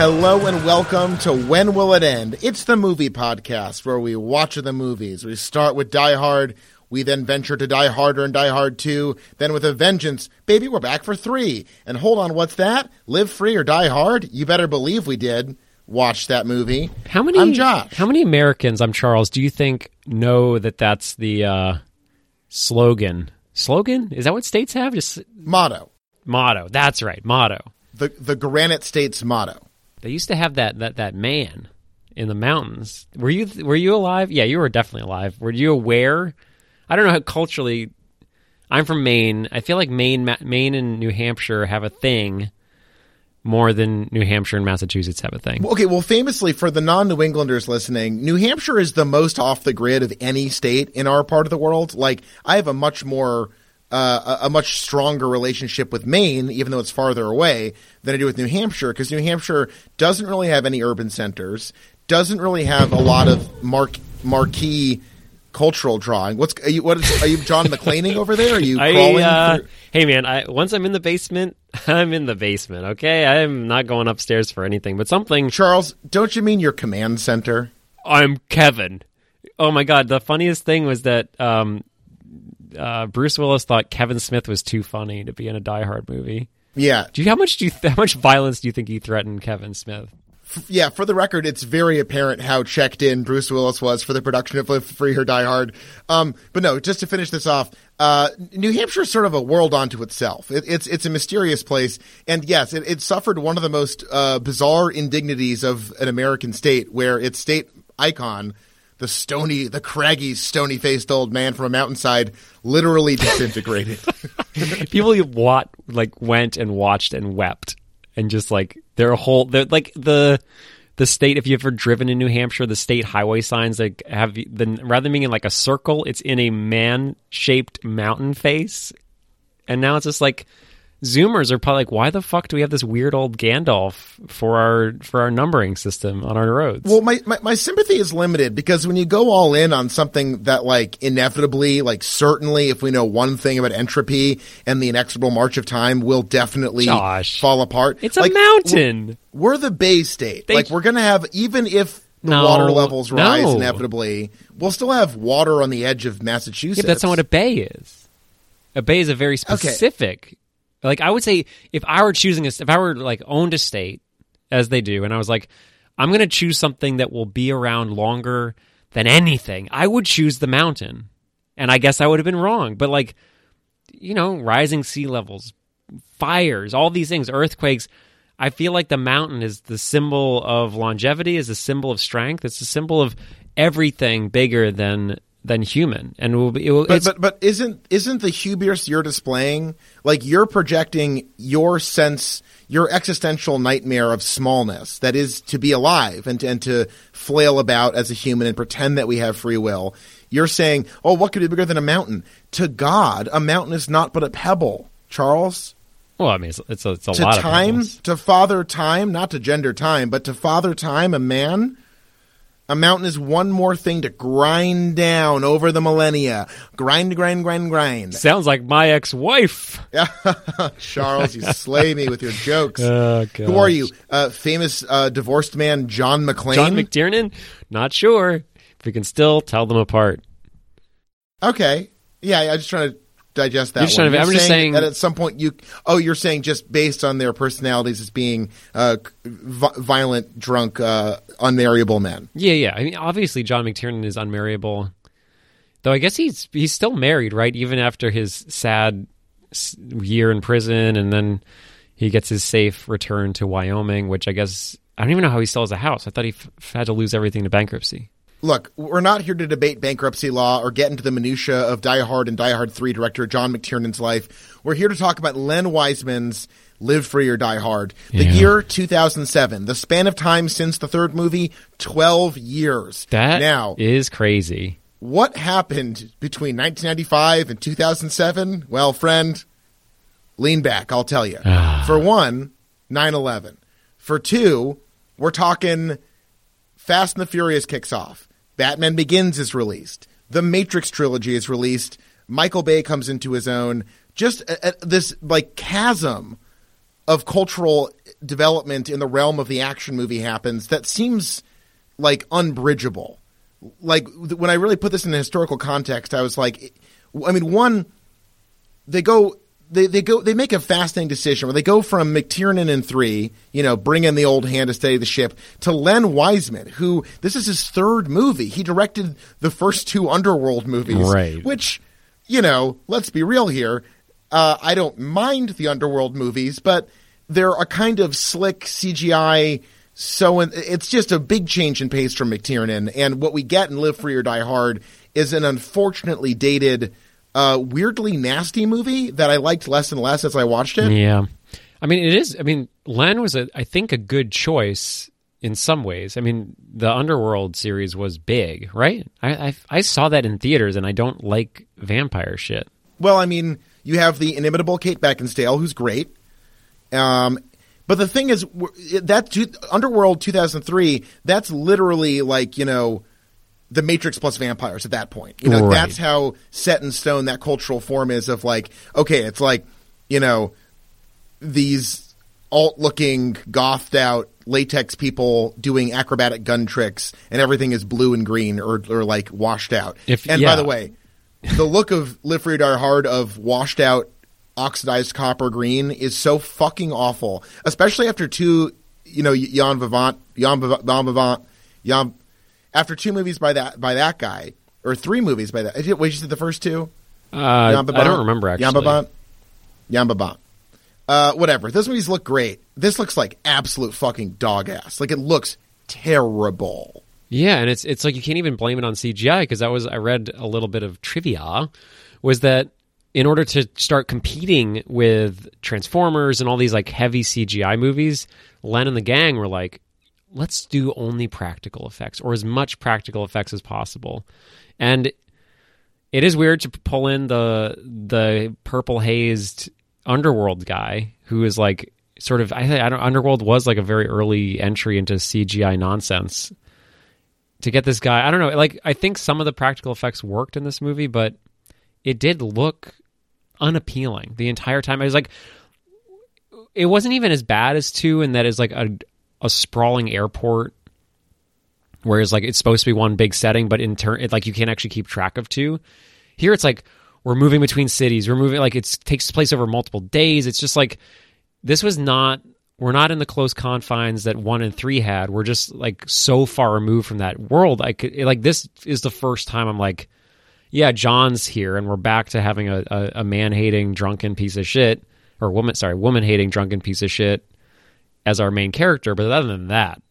Hello and welcome to When Will It End? It's the movie podcast where we watch the movies. We start with Die Hard, we then venture to Die Harder and Die Hard 2, then with a vengeance, baby, we're back for 3. And hold on, what's that? Live Free or Die Hard? You better believe we did watch that movie. How many? I'm Josh. How many Americans? I'm Charles. Do you think know that that's the uh, slogan? Slogan? Is that what states have? Just Motto. motto. That's right, motto. The the Granite States motto. They used to have that that that man in the mountains. Were you were you alive? Yeah, you were definitely alive. Were you aware? I don't know how culturally. I'm from Maine. I feel like Maine, Ma- Maine, and New Hampshire have a thing more than New Hampshire and Massachusetts have a thing. Okay, well, famously for the non-New Englanders listening, New Hampshire is the most off the grid of any state in our part of the world. Like, I have a much more uh, a, a much stronger relationship with Maine, even though it's farther away, than I do with New Hampshire, because New Hampshire doesn't really have any urban centers, doesn't really have a lot of mark marquee cultural drawing. What's are you? What is? Are you John McClaning over there? Are you crawling? I, uh, hey man, I, once I'm in the basement, I'm in the basement. Okay, I'm not going upstairs for anything, but something. Charles, don't you mean your command center? I'm Kevin. Oh my god, the funniest thing was that um, uh, Bruce Willis thought Kevin Smith was too funny to be in a Die Hard movie. Yeah, Do you how much do you how much violence do you think he threatened Kevin Smith? yeah, for the record, it's very apparent how checked in Bruce Willis was for the production of Live Free or Die Hard. Um, but no, just to finish this off, uh, New Hampshire is sort of a world unto itself. It, it's it's a mysterious place, and yes, it, it suffered one of the most uh, bizarre indignities of an American state, where its state icon, the stony, the craggy, stony-faced old man from a mountainside, literally disintegrated. People who wat, like went and watched and wept and just like their whole they're like the the state if you've ever driven in New Hampshire the state highway signs like have the rather than being in like a circle it's in a man shaped mountain face and now it's just like zoomers are probably like why the fuck do we have this weird old Gandalf for our for our numbering system on our roads Well, my, my, my sympathy is limited because when you go all in on something that, like, inevitably, like, certainly, if we know one thing about entropy and the inexorable march of time, will definitely Josh. fall apart. it's like, a mountain We're the Bay State. They- like, we're going to have, even if the No, water levels rise no. inevitably, we'll still have water on the edge of Yeah, Massachusetts. but that's not what a bay is. A bay is a very specific. Like I would say, if I were choosing a, if I were like owned a state, as they do, and I was like, I'm going to choose something that will be around longer than anything, I would choose the mountain. And I guess I would have been wrong, but like, you know, rising sea levels, fires, all these things, earthquakes. I feel like the mountain is the symbol of longevity, is a symbol of strength. It's a symbol of everything bigger than than human, and will be. It will, But, but but isn't isn't the hubris you're displaying like you're projecting your sense your existential nightmare of smallness that is to be alive and to, and to flail about as a human and pretend that we have free will. You're saying, "Oh, what could be bigger than a mountain?" To God, a mountain is not but a pebble, Charles. Well, I mean, it's, it's a, it's a To lot time, of things. to father time, not to gender time, but to father time, a man. A mountain is one more thing to grind down over the millennia. Grind, grind, grind, grind. Sounds like my ex-wife. Charles, you slay me with your jokes. Oh, Who are you? Uh, famous uh, divorced man John McClane? John McTiernan? Not sure. If we can still tell them apart. okay. Yeah, I'm just trying to digest that You're just to- You're I'm just saying- that at some point you. Oh, you're saying just based on their personalities as being uh, vi- violent, drunk, uh, unmarriable men. Yeah, yeah. I mean, obviously, John McTiernan is unmarriable. Though I guess he's he's still married, right? Even after his sad year in prison, and then he gets his safe return to Wyoming, which I guess I don't even know how he still has a house. I thought he f- had to lose everything to bankruptcy. Look, we're not here to debate bankruptcy law or get into the minutia of Die Hard and Die Hard 3 director John McTiernan's life. We're here to talk about Len Wiseman's Live Free or Die Hard. The Yeah. year 2007. The span of time since the third movie, 12 years. That now, is crazy. what happened between 1995 and 2007? Well, friend, lean back, I'll tell you. Ah. For one, 9/11. For two, we're talking Fast and the Furious kicks off. Batman Begins is released. The Matrix trilogy is released. Michael Bay comes into his own. Just uh, uh, this like chasm of cultural development in the realm of the action movie happens that seems like unbridgeable. Like when I really put this in a historical context, I was like, I mean, one, they go they, they go they make a fascinating decision where they go from McTiernan in three, you know, bring in the old hand to steady the ship, to Len Wiseman, who this is his third movie. He directed the first two Underworld movies, right? Which, you know, let's be real here. Uh, I don't mind the Underworld movies, but they're a kind of slick CGI. So it's just a big change in pace from McTiernan, and what we get in Live Free or Die Hard is an unfortunately dated uh, weirdly nasty movie that I liked less and less as I watched it. Yeah, I mean, it is. I mean, Len was a, I think, a good choice in some ways. I mean, the Underworld series was big, right? I, I, I saw that in theaters, and I don't like vampire shit. Well, I mean, you have the inimitable Kate Beckinsale, who's great. Um, but the thing is, that Underworld 2003, that's literally like you know the Matrix plus vampires at that point. You know, right. that's how set in stone that cultural form is of like, okay, it's like, you know, these alt looking, gothed out latex people doing acrobatic gun tricks and everything is blue and green or, or like washed out. If, and yeah. by the way, the look of Live Free Die Hard of washed out oxidized copper green is so fucking awful, especially after two, you know, Jan Vivant, Jan Vivant, Jan after two movies by that by that guy, or three movies by that. Wait, you said the first two? Uh, I don't remember actually. Yambabant, Yambabant. Uh, whatever. Those movies look great. This looks like absolute fucking dog ass. Like it looks terrible. Yeah, and it's it's like you can't even blame it on CGI because that was I read a little bit of trivia was that in order to start competing with Transformers and all these like heavy CGI movies, Len and the gang were like, let's do only practical effects or as much practical effects as possible. And it is weird to pull in the the purple hazed underworld guy who is like sort of I, don't underworld was like a very early entry into CGI nonsense. To get this guy, I don't know, like I think some of the practical effects worked in this movie, but it did look unappealing the entire time. I was like it wasn't even as bad as two, and that is like a a sprawling airport whereas like it's supposed to be one big setting but in turn it, like you can't actually keep track of two. Here it's like we're moving between cities. We're moving like it takes place over multiple days. It's just like this was not we're not in the close confines that one and three had. We're just like so far removed from that world. Could like this is the first time i'm like yeah john's here and we're back to having a, a, a man-hating drunken piece of shit or woman sorry woman hating drunken piece of shit as our main character. But other than that,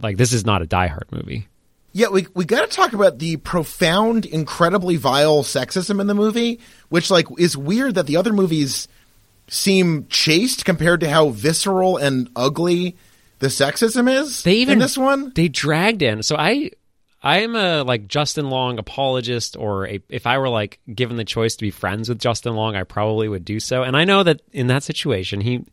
like this is not a Die Hard movie. Yeah, we we got to talk about the profound, incredibly vile sexism in the movie, which like is weird that the other movies seem chaste compared to how visceral and ugly the sexism is. They even in this one they dragged in. So I I am a like Justin Long apologist, or a, if I were like given the choice to be friends with Justin Long, I probably would do so. And I know that in that situation, he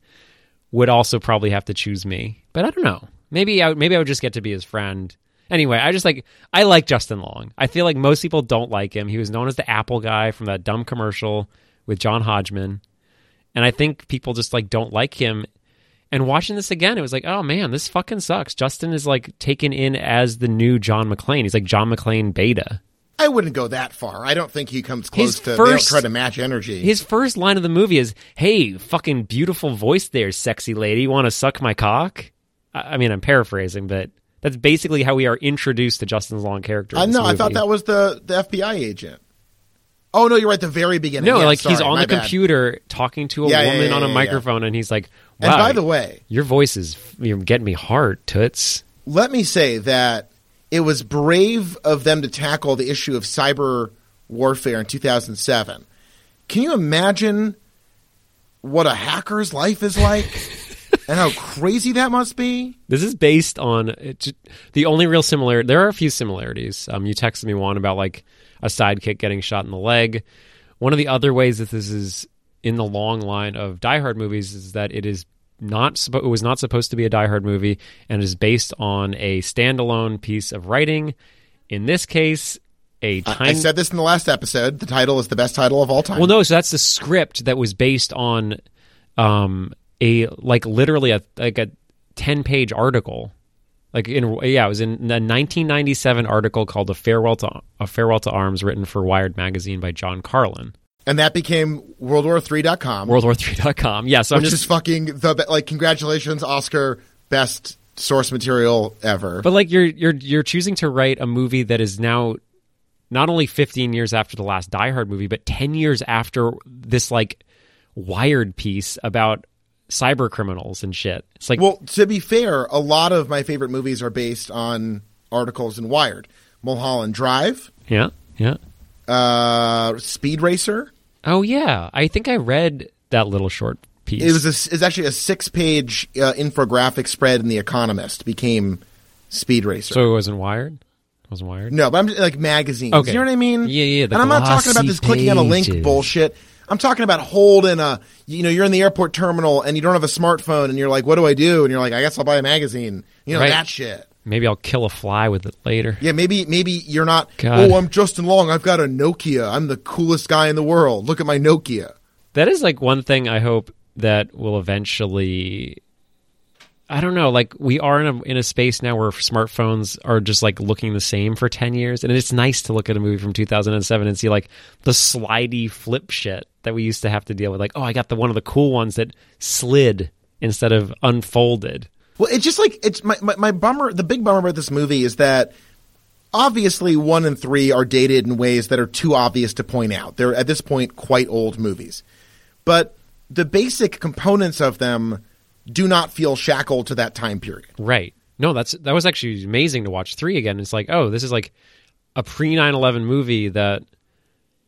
would also probably have to choose me. But I don't know. Maybe I maybe I would just get to be his friend. Anyway, I just like I like Justin Long. I feel like most people don't like him. He was known as the Apple guy from that dumb commercial with John Hodgman. And I think people just like don't like him. And watching this again, it was like, oh man, this fucking sucks. Justin is like taken in as the new John McClane. He's like John McClane beta. I wouldn't go that far. I don't think he comes close his to. First, they don't try to match energy. His first line of the movie is, "Hey, fucking beautiful voice there, sexy lady. Want to suck my cock?" I, I, mean, I'm paraphrasing, but that's basically how we are introduced to Justin's long character. I know. Uh, I thought that was the the FBI agent. Oh no, you're right. The very beginning. No, yeah, like sorry, he's on the bad. computer talking to a yeah, woman yeah, on a microphone, and he's like, "Wow." And by the way, your voice is you're getting me hard, toots. Let me say that it was brave of them to tackle the issue of cyber warfare in 2007. Can you imagine what a hacker's life is like? and how crazy that must be. This is based on it, the only real similarity. There are a few similarities. Um, you texted me one about like a sidekick getting shot in the leg. One of the other ways that this is in the long line of Die Hard movies is that it is not it was not supposed to be a Die Hard movie and is based on a standalone piece of writing. In this case, a time. I said this in the last episode. The title is the best title of all time. Well, no, so that's the script that was based on um, a like literally a like a ten page article. Like in yeah, it was in a 1997 article called "A Farewell to A Farewell to Arms," written for Wired magazine by John Carlin. And that became WorldWar3.com. WorldWar3.com. Yeah, so which I'm just is fucking the like. Congratulations, Oscar, best source material ever. But like you're you're you're choosing to write a movie that is now not only 15 years after the last Die Hard movie, but 10 years after this like Wired piece about cyber criminals and shit. It's like well, to be fair, a lot of my favorite movies are based on articles in Wired. Mulholland Drive. Yeah, yeah. Uh, Speed Racer. Oh yeah, I think I read that little short piece. It was a, it's actually a six page uh, infographic spread in The Economist. Became Speed Racer. So it wasn't Wired. It wasn't Wired. No, but I'm like magazines. Okay. You know what I mean? Yeah, yeah. and I'm not talking about this clicking on a link bullshit. I'm talking about holding a, you know, you're in the airport terminal and you don't have a smartphone and you're like, what do I do? And you're like, I guess I'll buy a magazine. You know, Right. that shit. Maybe I'll kill a fly with it later. Yeah, maybe maybe you're not. God. Oh, I'm Justin Long. I've got a Nokia. I'm the coolest guy in the world. Look at my Nokia. That is like one thing I hope that will eventually. I don't know. Like we are in a in a space now where smartphones are just like looking the same for ten years, and it's nice to look at a movie from two thousand and seven and see like the slidey flip shit that we used to have to deal with. Like, oh, I got the one of the cool ones that slid instead of unfolded. Well, it's just like it's my, my my bummer. The big bummer about this movie is that obviously one and three are dated in ways that are too obvious to point out. They're at this point quite old movies, but the basic components of them do not feel shackled to that time period. Right. No, that's that was actually amazing to watch three again. It's like, oh, this is like a pre 9-11 movie that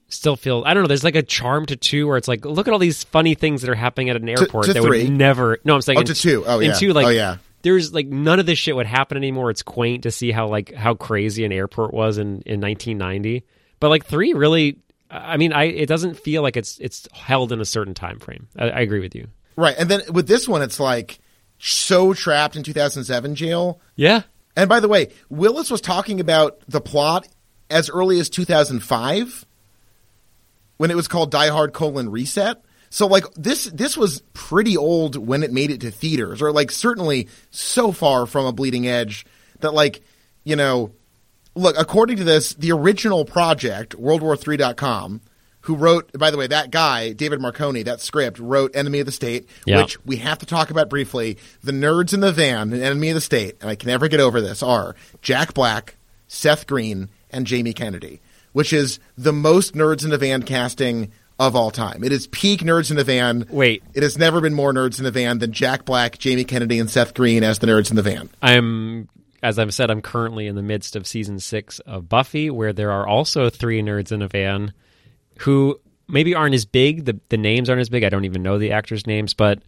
still feel I don't know, there's like a charm to two where it's like, look at all these funny things that are happening at an airport to that three. would never No, I'm saying Oh, in- to two. Oh, yeah. two, like Oh, yeah. there's like none of this shit would happen anymore. It's quaint to see how like how crazy an airport was in, in nineteen ninety. But like three really I mean, I it doesn't feel like it's it's held in a certain time frame. I, I agree with you. Right, and then with this one, it's like so trapped in 2007 jail. Yeah. And by the way, Willis was talking about the plot as early as 2005 when it was called Die Hard colon reset. So like this this was pretty old when it made it to theaters or like certainly so far from a bleeding edge that like, you know, look, according to this, the original project, World worldwar3.com, who wrote by the way, that guy, David Marconi, that script wrote Enemy of the State, Yeah. which we have to talk about briefly. The nerds in the van in Enemy of the State, and I can never get over this, are Jack Black, Seth Green, and Jamie Kennedy, which is the most nerds in the van casting of all time. It is peak nerds in the van. Wait. It has never been more nerds in the van than Jack Black, Jamie Kennedy, and Seth Green as the nerds in the van. I'm as I've said, I'm currently in the midst of season six of Buffy, where there are also three nerds in a van who maybe aren't as big. The the names aren't as big. I don't even know the actors' names, but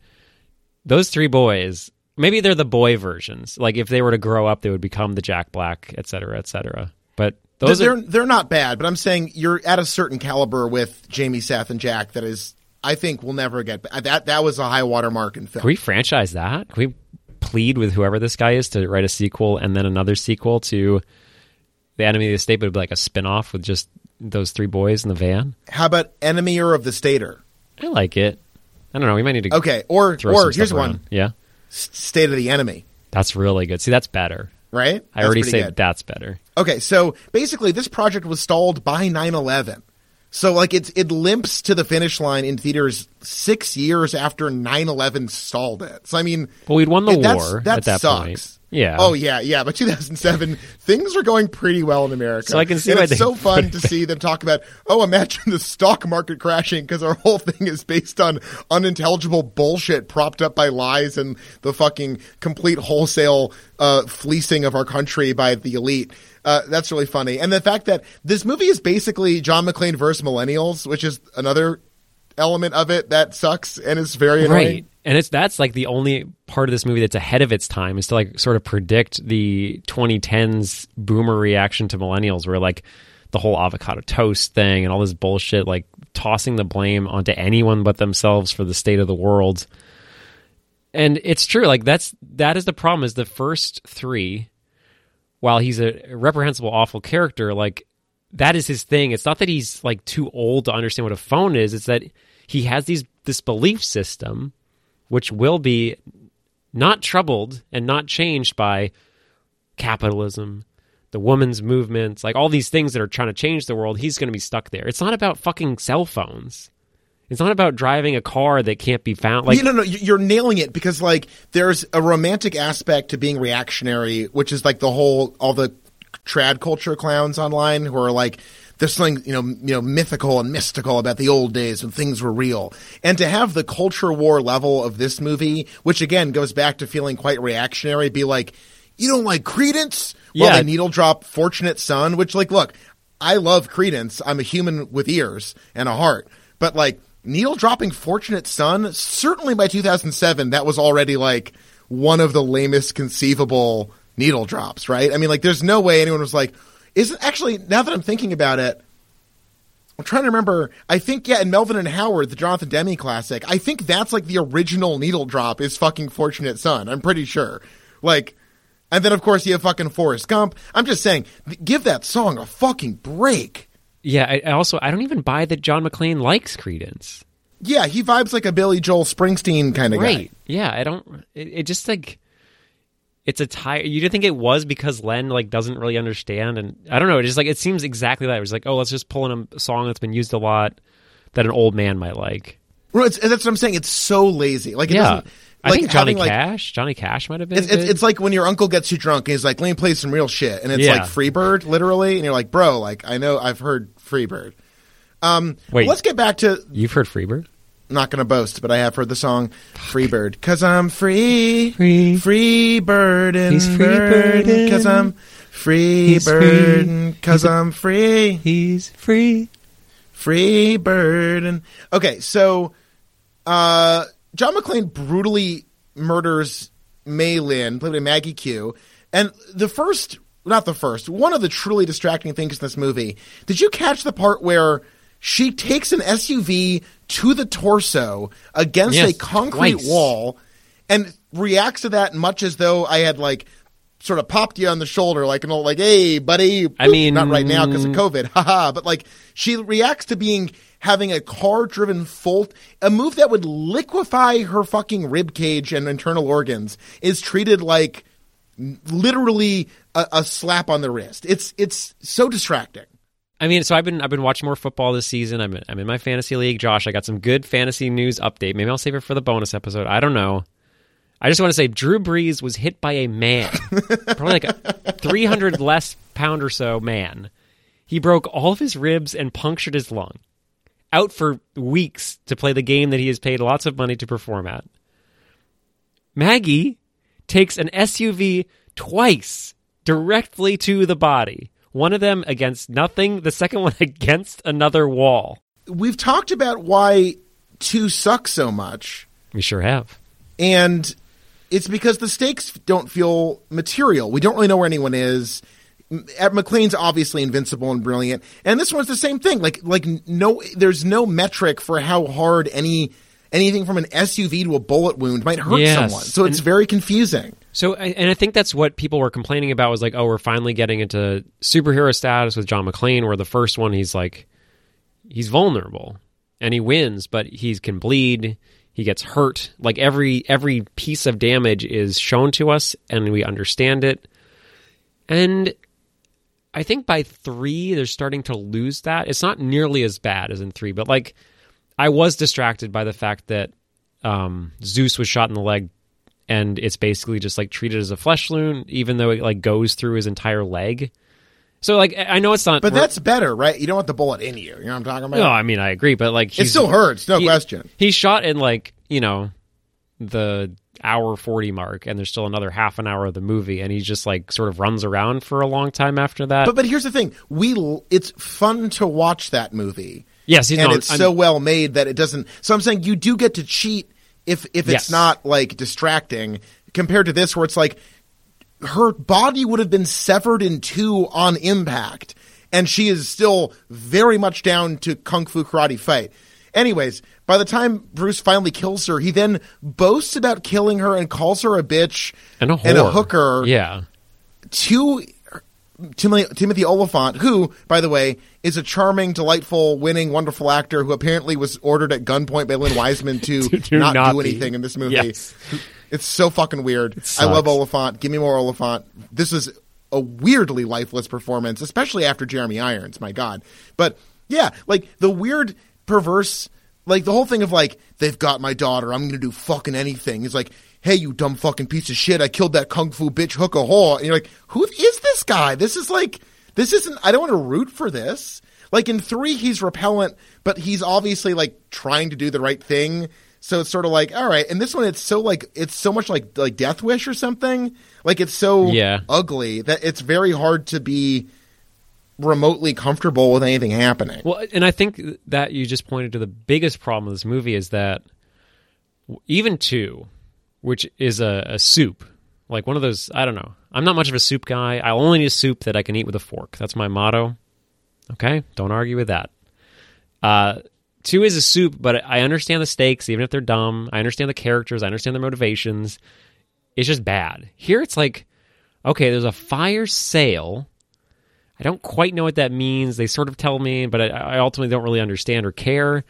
those three boys, maybe they're the boy versions. Like if they were to grow up, they would become the Jack Black, et cetera, et cetera. But those they're are they're not bad, but I'm saying you're at a certain caliber with Jamie, Seth, and Jack that is I think we'll never get that. That was a high water mark in film. Can we franchise that? Can we plead with whoever this guy is to write a sequel and then another sequel to the Enemy of the State, but it'd be like a spin off with just those three boys in the van? How about Enemier of the Stater? I like it. I don't know. We might need to Okay, or or here's one. Yeah, State of the Enemy. that's really good. See, that's better. Right? I That's already say good. that's better. Okay, so basically, this project was stalled by 9/11. So like it's it limps to the finish line in theaters six years after 9/11 stalled it. So I mean, Well, we'd won the it- that's- war that at that sucks. point. Yeah. Oh yeah, yeah. But 2007, things are going pretty well in America. So I can see and why it's so fun to see them talk about. Oh, imagine the stock market crashing because our whole thing is based on unintelligible bullshit propped up by lies and the fucking complete wholesale uh, fleecing of our country by the elite. Uh, that's really funny. And the fact that this movie is basically John McClane versus millennials, which is another element of it that sucks and is very annoying. Right. And it's that's like the only part of this movie that's ahead of its time is to like sort of predict the 2010s boomer reaction to millennials where like the whole avocado toast thing and all this bullshit like tossing the blame onto anyone but themselves for the state of the world. And it's true like that's that is the problem is the first 3 while he's a reprehensible awful character like that is his thing. It's not that he's like too old to understand what a phone is. It's that he has these this belief system which will be not troubled and not changed by capitalism, the women's movements, like all these things that are trying to change the world, he's going to be stuck there. It's not about fucking cell phones. It's not about driving a car that can't be found. Like, no, no, you're nailing it because like there's a romantic aspect to being reactionary, which is like the whole all the trad culture clowns online who are like there's something you know you know mythical and mystical about the old days when things were real and to have the culture war level of this movie which again goes back to feeling quite reactionary be like you don't like Creedence? well yeah. they needle drop fortunate son which like look i love Creedence. i'm a human with ears and a heart but like needle dropping fortunate son certainly by 2007 that was already like one of the lamest conceivable needle drops right i mean like there's no way anyone was like is actually now that I'm thinking about it, I'm trying to remember. I think yeah, in Melvin and Howard, the Jonathan Demme classic, I think that's like the original needle drop is fucking Fortunate Son. I'm pretty sure. Like, and then of course you have fucking Forrest Gump. I'm just saying, give that song a fucking break. Yeah. I, also I don't even buy that John McClane likes Creedence. Yeah, he vibes like a Billy Joel Springsteen kind of right. guy. Yeah, I don't. It, it just like it's a tie. You didn't think it was because Len like doesn't really understand, and I don't know. It just like it seems exactly that. It was like, oh, let's just pull in a song that's been used a lot that an old man might like. Well, that's what I'm saying. It's so lazy. Like, it yeah. Doesn't, I think Johnny having, Cash. Like, Johnny Cash might have been. It's, it's, it's, like when your uncle gets you drunk and he's like, "Let me play some real shit," and it's yeah. like Freebird, literally, and you're like, "Bro, like I know I've heard Freebird." Um, Wait, let's get back to you've heard Freebird not going to boast, but I have heard the song "Free Bird" because I'm free, free, free bird and free bird because I'm free He's bird because I'm free. He's free, free bird. And okay, so uh, John McClane brutally murders Mai Linh, played by Maggie Q, and the first, not the first, one of the truly distracting things in this movie. Did you catch the part where? She takes an SUV to the torso against yes, a concrete twice. wall and reacts to that much as though I had like sort of popped you on the shoulder like an old like hey buddy. Boop. I mean not right now because of COVID. Haha. But like she reacts to being having a car driven full a move that would liquefy her fucking rib cage and internal organs is treated like literally a, a slap on the wrist. It's it's so distracting I mean, so I've been I've been watching more football this season. I'm I'm in my fantasy league. Josh, I got some good fantasy news update. Maybe I'll save it for the bonus episode. I don't know. I just want to say Drew Brees was hit by a man, probably like a 300 less pound or so man. He broke all of his ribs and punctured his lung. Out for weeks to play the game that he has paid lots of money to perform at. Maggie takes an SUV twice directly to the body one of them against nothing, the second one against another wall. We've talked about why two sucks so much. We sure have. And it's because the stakes don't feel material. We don't really know where anyone is. At McClane's obviously invincible and brilliant, and this one's the same thing. Like, like no, there's no metric for how hard any anything from an SUV to a bullet wound might hurt yes. someone. So it's and, very confusing. So, and I think that's what people were complaining about was like, oh, we're finally getting into superhero status with John McClane, where the first one he's like, he's vulnerable and he wins, but he can bleed, he gets hurt. Like every every piece of damage is shown to us, and we understand it. And I think by three, they're starting to lose that. It's not nearly as bad as in three, but like I was distracted by the fact that um, Zeus was shot in the leg and it's basically just like treated as a flesh wound, even though it like goes through his entire leg. So like I know it's not, but that's better, right? You don't want the bullet in you. You know what I'm talking about? No, I mean I agree, but like it still hurts, no he, question. He's shot in like you know the hour 40 mark and there's still another half an hour of the movie and he just like sort of runs around for a long time after that but but here's the thing we it's fun to watch that movie yes and it's I'm, so well made that it doesn't so i'm saying you do get to cheat if if it's yes. not like distracting compared to this where it's like her body would have been severed in two on impact and she is still very much down to kung fu karate fight. Anyways, by the time Bruce finally kills her, he then boasts about killing her and calls her a bitch and a, and a hooker. Yeah. To Timothy, Timothy Olyphant, who, by the way, is a charming, delightful, winning, wonderful actor who apparently was ordered at gunpoint by Len Wiseman to, do not, not do be. anything in this movie. Yes. It's so fucking weird. I love Olyphant. Give me more Olyphant. This is a weirdly lifeless performance, especially after Jeremy Irons. My God. But yeah, like the weird, perverse, like the whole thing of like they've got my daughter. I'm going to do fucking anything. He's like, hey, you dumb fucking piece of shit. I killed that kung fu bitch hook a whore. And you're like, who is this guy? This is like, this isn't. I don't want to root for this. Like in three, he's repellent, but he's obviously like trying to do the right thing. So it's sort of like, all right. And this one, it's so like, it's so much like like Death Wish or something. Like it's so Yeah. ugly that it's very hard to be remotely comfortable with anything happening. Well, and I think that you just pointed to the biggest problem of this movie is that even two, which is a, a soup, like one of those, I don't know. I'm not much of a soup guy. I only need a soup that I can eat with a fork. That's my motto. Okay, don't argue with that. Uh, two is a soup, but I understand the stakes, even if they're dumb. I understand the characters. I understand their motivations. It's just bad. Here, it's like, okay, there's a fire sale. I don't quite know what that means. They sort of tell me, but I, I ultimately don't really understand or care.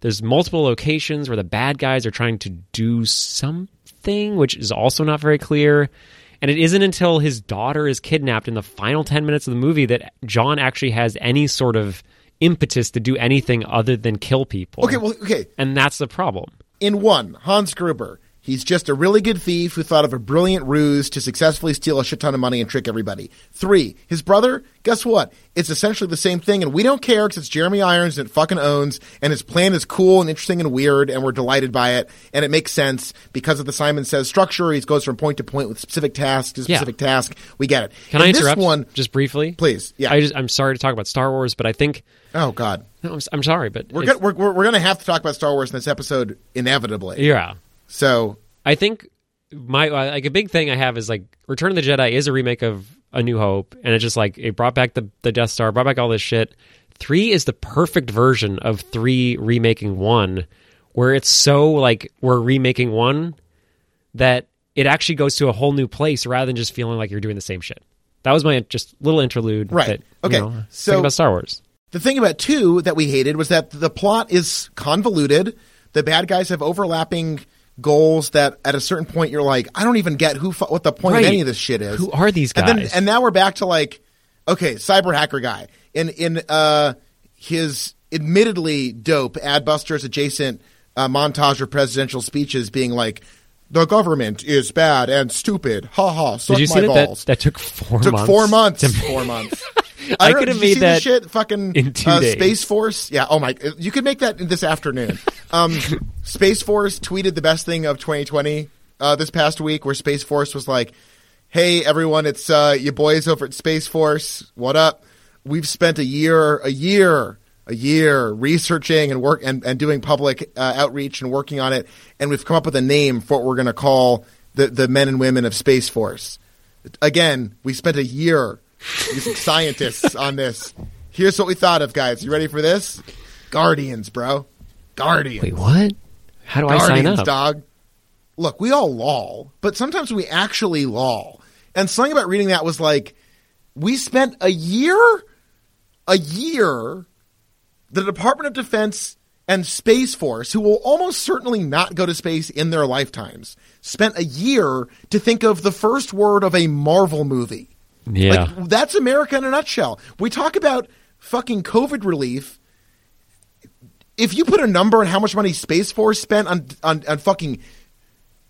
There's multiple locations where the bad guys are trying to do something, which is also not very clear. And it isn't until his daughter is kidnapped in the final 10 minutes of the movie that John actually has any sort of impetus to do anything other than kill people. Okay, well, okay. and that's the problem. In one, Hans Gruber. He's just a really good thief who thought of a brilliant ruse to successfully steal a shit ton of money and trick everybody. Three, his brother, guess what? It's essentially the same thing, and we don't care because it's Jeremy Irons and it fucking owns, and his plan is cool and interesting and weird, and we're delighted by it, and it makes sense because of the Simon Says structure. He goes from point to point with specific task to Yeah. specific task. We get it. Can In I this interrupt one, just briefly? please. Yeah. I just, I'm sorry to talk about Star Wars, but I think oh, God. no, I'm, I'm sorry, but We're, go- we're, we're, we're going to have to talk about Star Wars in this episode inevitably. yeah. So, I think my uh, like a big thing I have is like Return of the Jedi is a remake of A New Hope, and it just like it brought back the the Death Star, brought back all this shit. Three is the perfect version of three remaking one, where it's so like we're remaking one that it actually goes to a whole new place rather than just feeling like you're doing the same shit. That was my just little interlude. Right. That, Okay. You know, So- about Star Wars. The thing about two that we hated was that the plot is convoluted. The bad guys have overlapping goals that at a certain point you're like, I don't even get who fu- what the point Right. of any of this shit is. Who are these guys? And then and now we're back to like, okay, cyber hacker guy in in uh his admittedly dope Adbusters adjacent uh, montage of presidential speeches being like. The government is bad and stupid. Ha ha. Suck Did you see that, that? That took four Took months. four months. four months. I know, could have made see that the shit fucking in two uh, days. Space Force. Yeah. Oh my. You could make that this afternoon. Um, Space Force tweeted the best thing of 2020 uh, this past week, where Space Force was like, "Hey everyone, it's uh, your boys over at Space Force. What up? We've spent a year, a year." A year researching and work and, and doing public uh, outreach and working on it, and we've come up with a name for what we're going to call the the men and women of Space Force again, we spent a year using scientists on this. Here's what we thought of, guys. You ready for this? Guardians, bro. Guardians. Wait, what? How do I sign Guardians, up? dog. Look, we all lol, but sometimes we actually lol. And something about reading that was like, we spent a year, a year, the Department of Defense and Space Force, who will almost certainly not go to space in their lifetimes, spent a year to think of the first word of a Marvel movie. Yeah. Like, that's America in a nutshell. We talk about fucking COVID relief. If you put a number on how much money Space Force spent on, on, on fucking,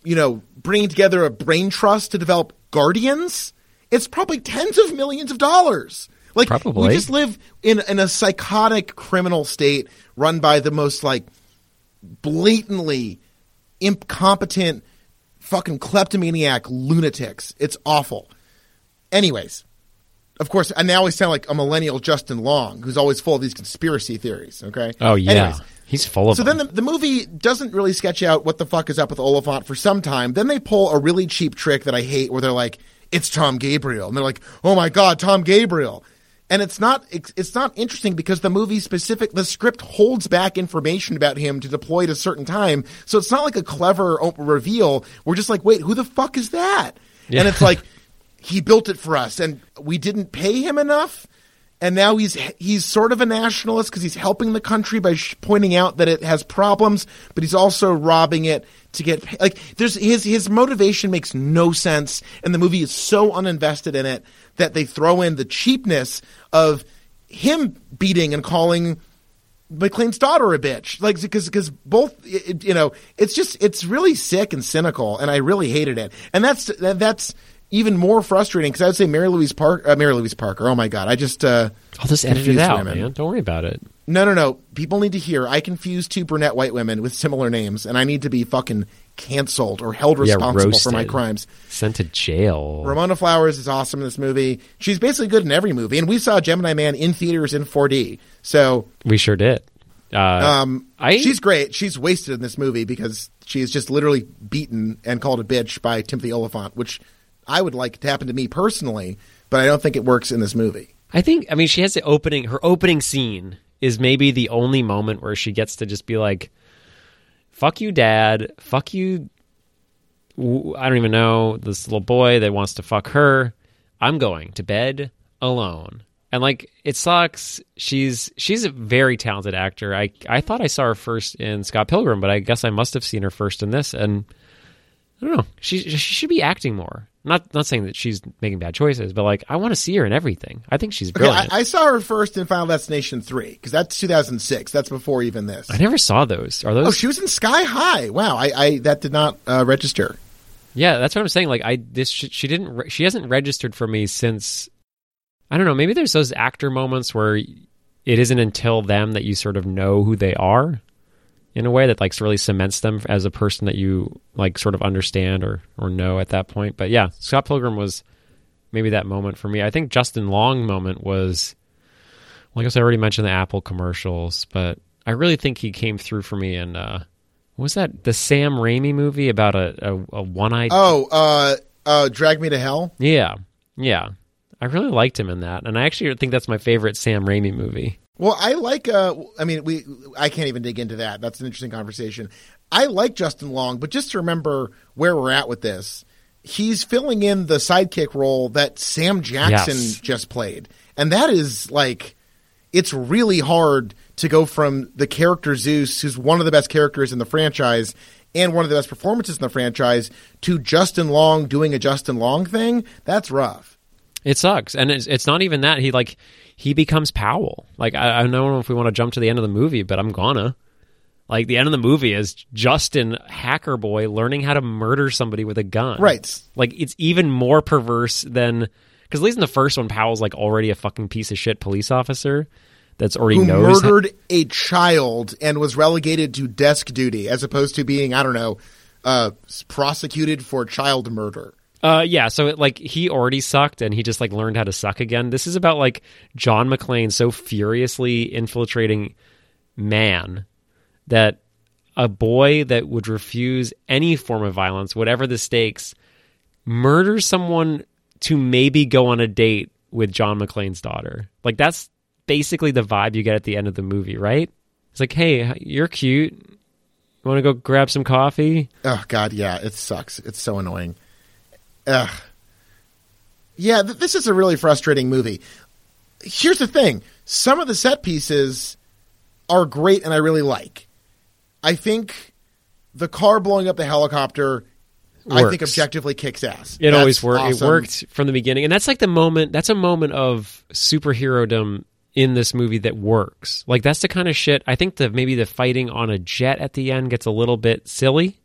you know, bringing together a brain trust to develop Guardians, it's probably tens of millions of dollars. Like, Probably. we just live in, in a psychotic criminal state run by the most, like, blatantly incompetent fucking kleptomaniac lunatics. It's awful. Anyways, of course, I now always sound like a millennial Justin Long, who's always full of these conspiracy theories. Okay. oh yeah. Anyways, He's full of so them. then the, the movie doesn't really sketch out what the fuck is up with Olyphant for some time. Then they pull a really cheap trick that I hate where they're like, it's Tom Gabriel. And they're like, oh my God, Tom Gabriel. And it's not it's, not interesting because the movie specific the script holds back information about him to deploy at a certain time. So it's not like a clever reveal. We're just like, wait, who the fuck is that? Yeah. And it's like he built it for us and we didn't pay him enough and now he's he's sort of a nationalist because he's helping the country by sh- pointing out that it has problems, but he's also robbing it to get like there's his his motivation makes no sense, and the movie is so uninvested in it that they throw in the cheapness of him beating and calling McClane's daughter a bitch, like because because both it, you know it's just it's really sick and cynical, and I really hated it, and that's that's even more frustrating because I would say Mary Louise Park, uh, Mary Louise Parker. Oh my god, I just uh, I'll just edit it out, women. man. Don't worry about it. No, no, no. People need to hear. I confuse two brunette white women with similar names, and I need to be fucking canceled or held responsible yeah, for my crimes. Sent to jail. Ramona Flowers is awesome in this movie. She's basically good in every movie, and we saw Gemini Man in theaters in 4D. So we sure did. Uh, um, I, she's great. She's wasted in this movie because she is just literally beaten and called a bitch by Timothy Olyphant, which I would like it to happen to me personally, but I don't think it works in this movie. I think I mean she has the opening her opening scene is maybe the only moment where she gets to just be like fuck you dad, fuck you I don't even know this little boy that wants to fuck her. I'm going to bed alone. And like it sucks. She's she's a very talented actor. I I thought I saw her first in Scott Pilgrim, but I guess I must have seen her first in this and I don't know. She she should be acting more. Not not saying that she's making bad choices, but like I want to see her in everything. I think she's brilliant. Okay, I, I, saw her first in Final Destination three because that's 2006. That's before even this. I never saw those. Are those? Oh, she was in Sky High. Wow, I, I that did not uh, register. Yeah, that's what I'm saying. Like I this she, she didn't she hasn't registered for me since I don't know. Maybe there's those actor moments where it isn't until them that you sort of know who they are in a way that like really cements them as a person that you like sort of understand or or know at that point. But yeah, Scott Pilgrim was maybe that moment for me. I think Justin Long moment was well, I guess I already mentioned the Apple commercials, but I really think he came through for me and uh what was that the Sam Raimi movie about a, a, a one-eyed Oh, uh uh Drag Me to Hell? Yeah. Yeah. I really liked him in that. And I actually think that's my favorite Sam Raimi movie. Well, I like. Uh, I mean, we. I can't even dig into that. That's an interesting conversation. I like Justin Long, but just to remember where we're at with this, he's filling in the sidekick role that Sam Jackson yes. just played, and that is like, it's really hard to go from the character Zeus, who's one of the best characters in the franchise and one of the best performances in the franchise, to Justin Long doing a Justin Long thing. That's rough. It sucks, and it's, it's not even that he like he becomes Powell. Like I, I don't know if we want to jump to the end of the movie, but I'm gonna. Like the end of the movie is Justin Hacker Boy learning how to murder somebody with a gun. Right. Like it's even more perverse than because at least in the first one, Powell's like already a fucking piece of shit police officer that's already who knows murdered a child and was relegated to desk duty as opposed to being I don't know uh, prosecuted for child murder. Uh, yeah, so it, like he already sucked and he just like learned how to suck again. This is about like John McClane so furiously infiltrating man that a boy that would refuse any form of violence, whatever the stakes, murders someone to maybe go on a date with John McClane's daughter. Like that's basically the vibe you get at the end of the movie, right? It's like, hey, you're cute. You want to go grab some coffee? Oh God, yeah, it sucks. It's so annoying. Ugh. Yeah, th- this is a really frustrating movie. Here's the thing some of the set pieces are great and I really like. I think the car blowing up the helicopter, Works. I think objectively kicks ass. It that's always worked. Awesome. It worked from the beginning. And that's like the moment, that's a moment of superhero in this movie that works. Like that's the kind of shit. I think the maybe the fighting on a jet at the end gets a little bit silly,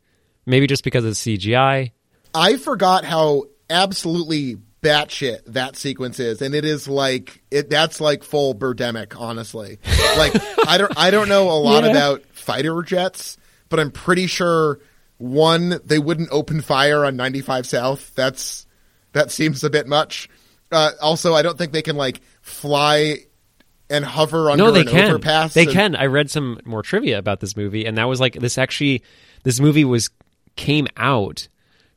maybe just because of CGI. I forgot how absolutely batshit that sequence is, and it is like it. That's like full Birdemic, honestly. Like I don't, I don't know a lot yeah. about fighter jets, but I'm pretty sure one they wouldn't open fire on 95 South. That's that seems a bit much. Uh, also, I don't think they can like fly and hover under no, they an can. overpass. They and... can. I read some more trivia about this movie, and that was like this actually. This movie was came out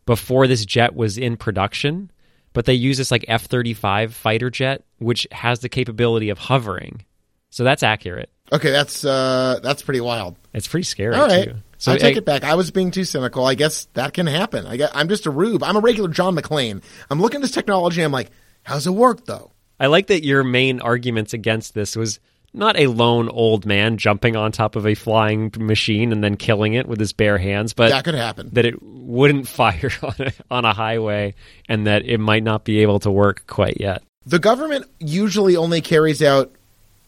before this jet was in production, but they use this like F 35 fighter jet, which has the capability of hovering. So that's accurate. Okay, that's uh, that's pretty wild. It's pretty scary All right. too. So I take I, it back. I was being too cynical. I guess that can happen. I am just a rube. I'm a regular John McClane. I'm looking at this technology. I'm like, how's it work though? I like that your main arguments against this was not a lone old man jumping on top of a flying machine and then killing it with his bare hands, but that could happen. That it wouldn't fire on a, on a highway and that it might not be able to work quite yet. The government usually only carries out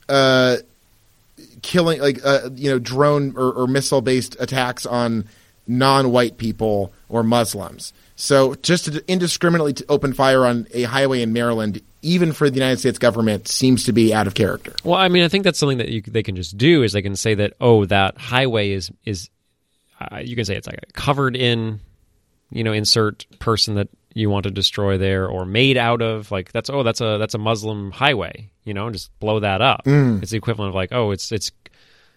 uh, killing, like uh, you know, drone or, or missile based attacks on non-white people or Muslims. So just to indiscriminately to open fire on a highway in Maryland, even for the United States government, seems to be out of character. Well, I mean, I think that's something that you, they can just do is they can say that oh, that highway is is uh, you can say it's like covered in, you know, insert person that you want to destroy there or made out of like that's oh that's a that's a Muslim highway, you know, just blow that up. Mm. It's the equivalent of like oh it's it's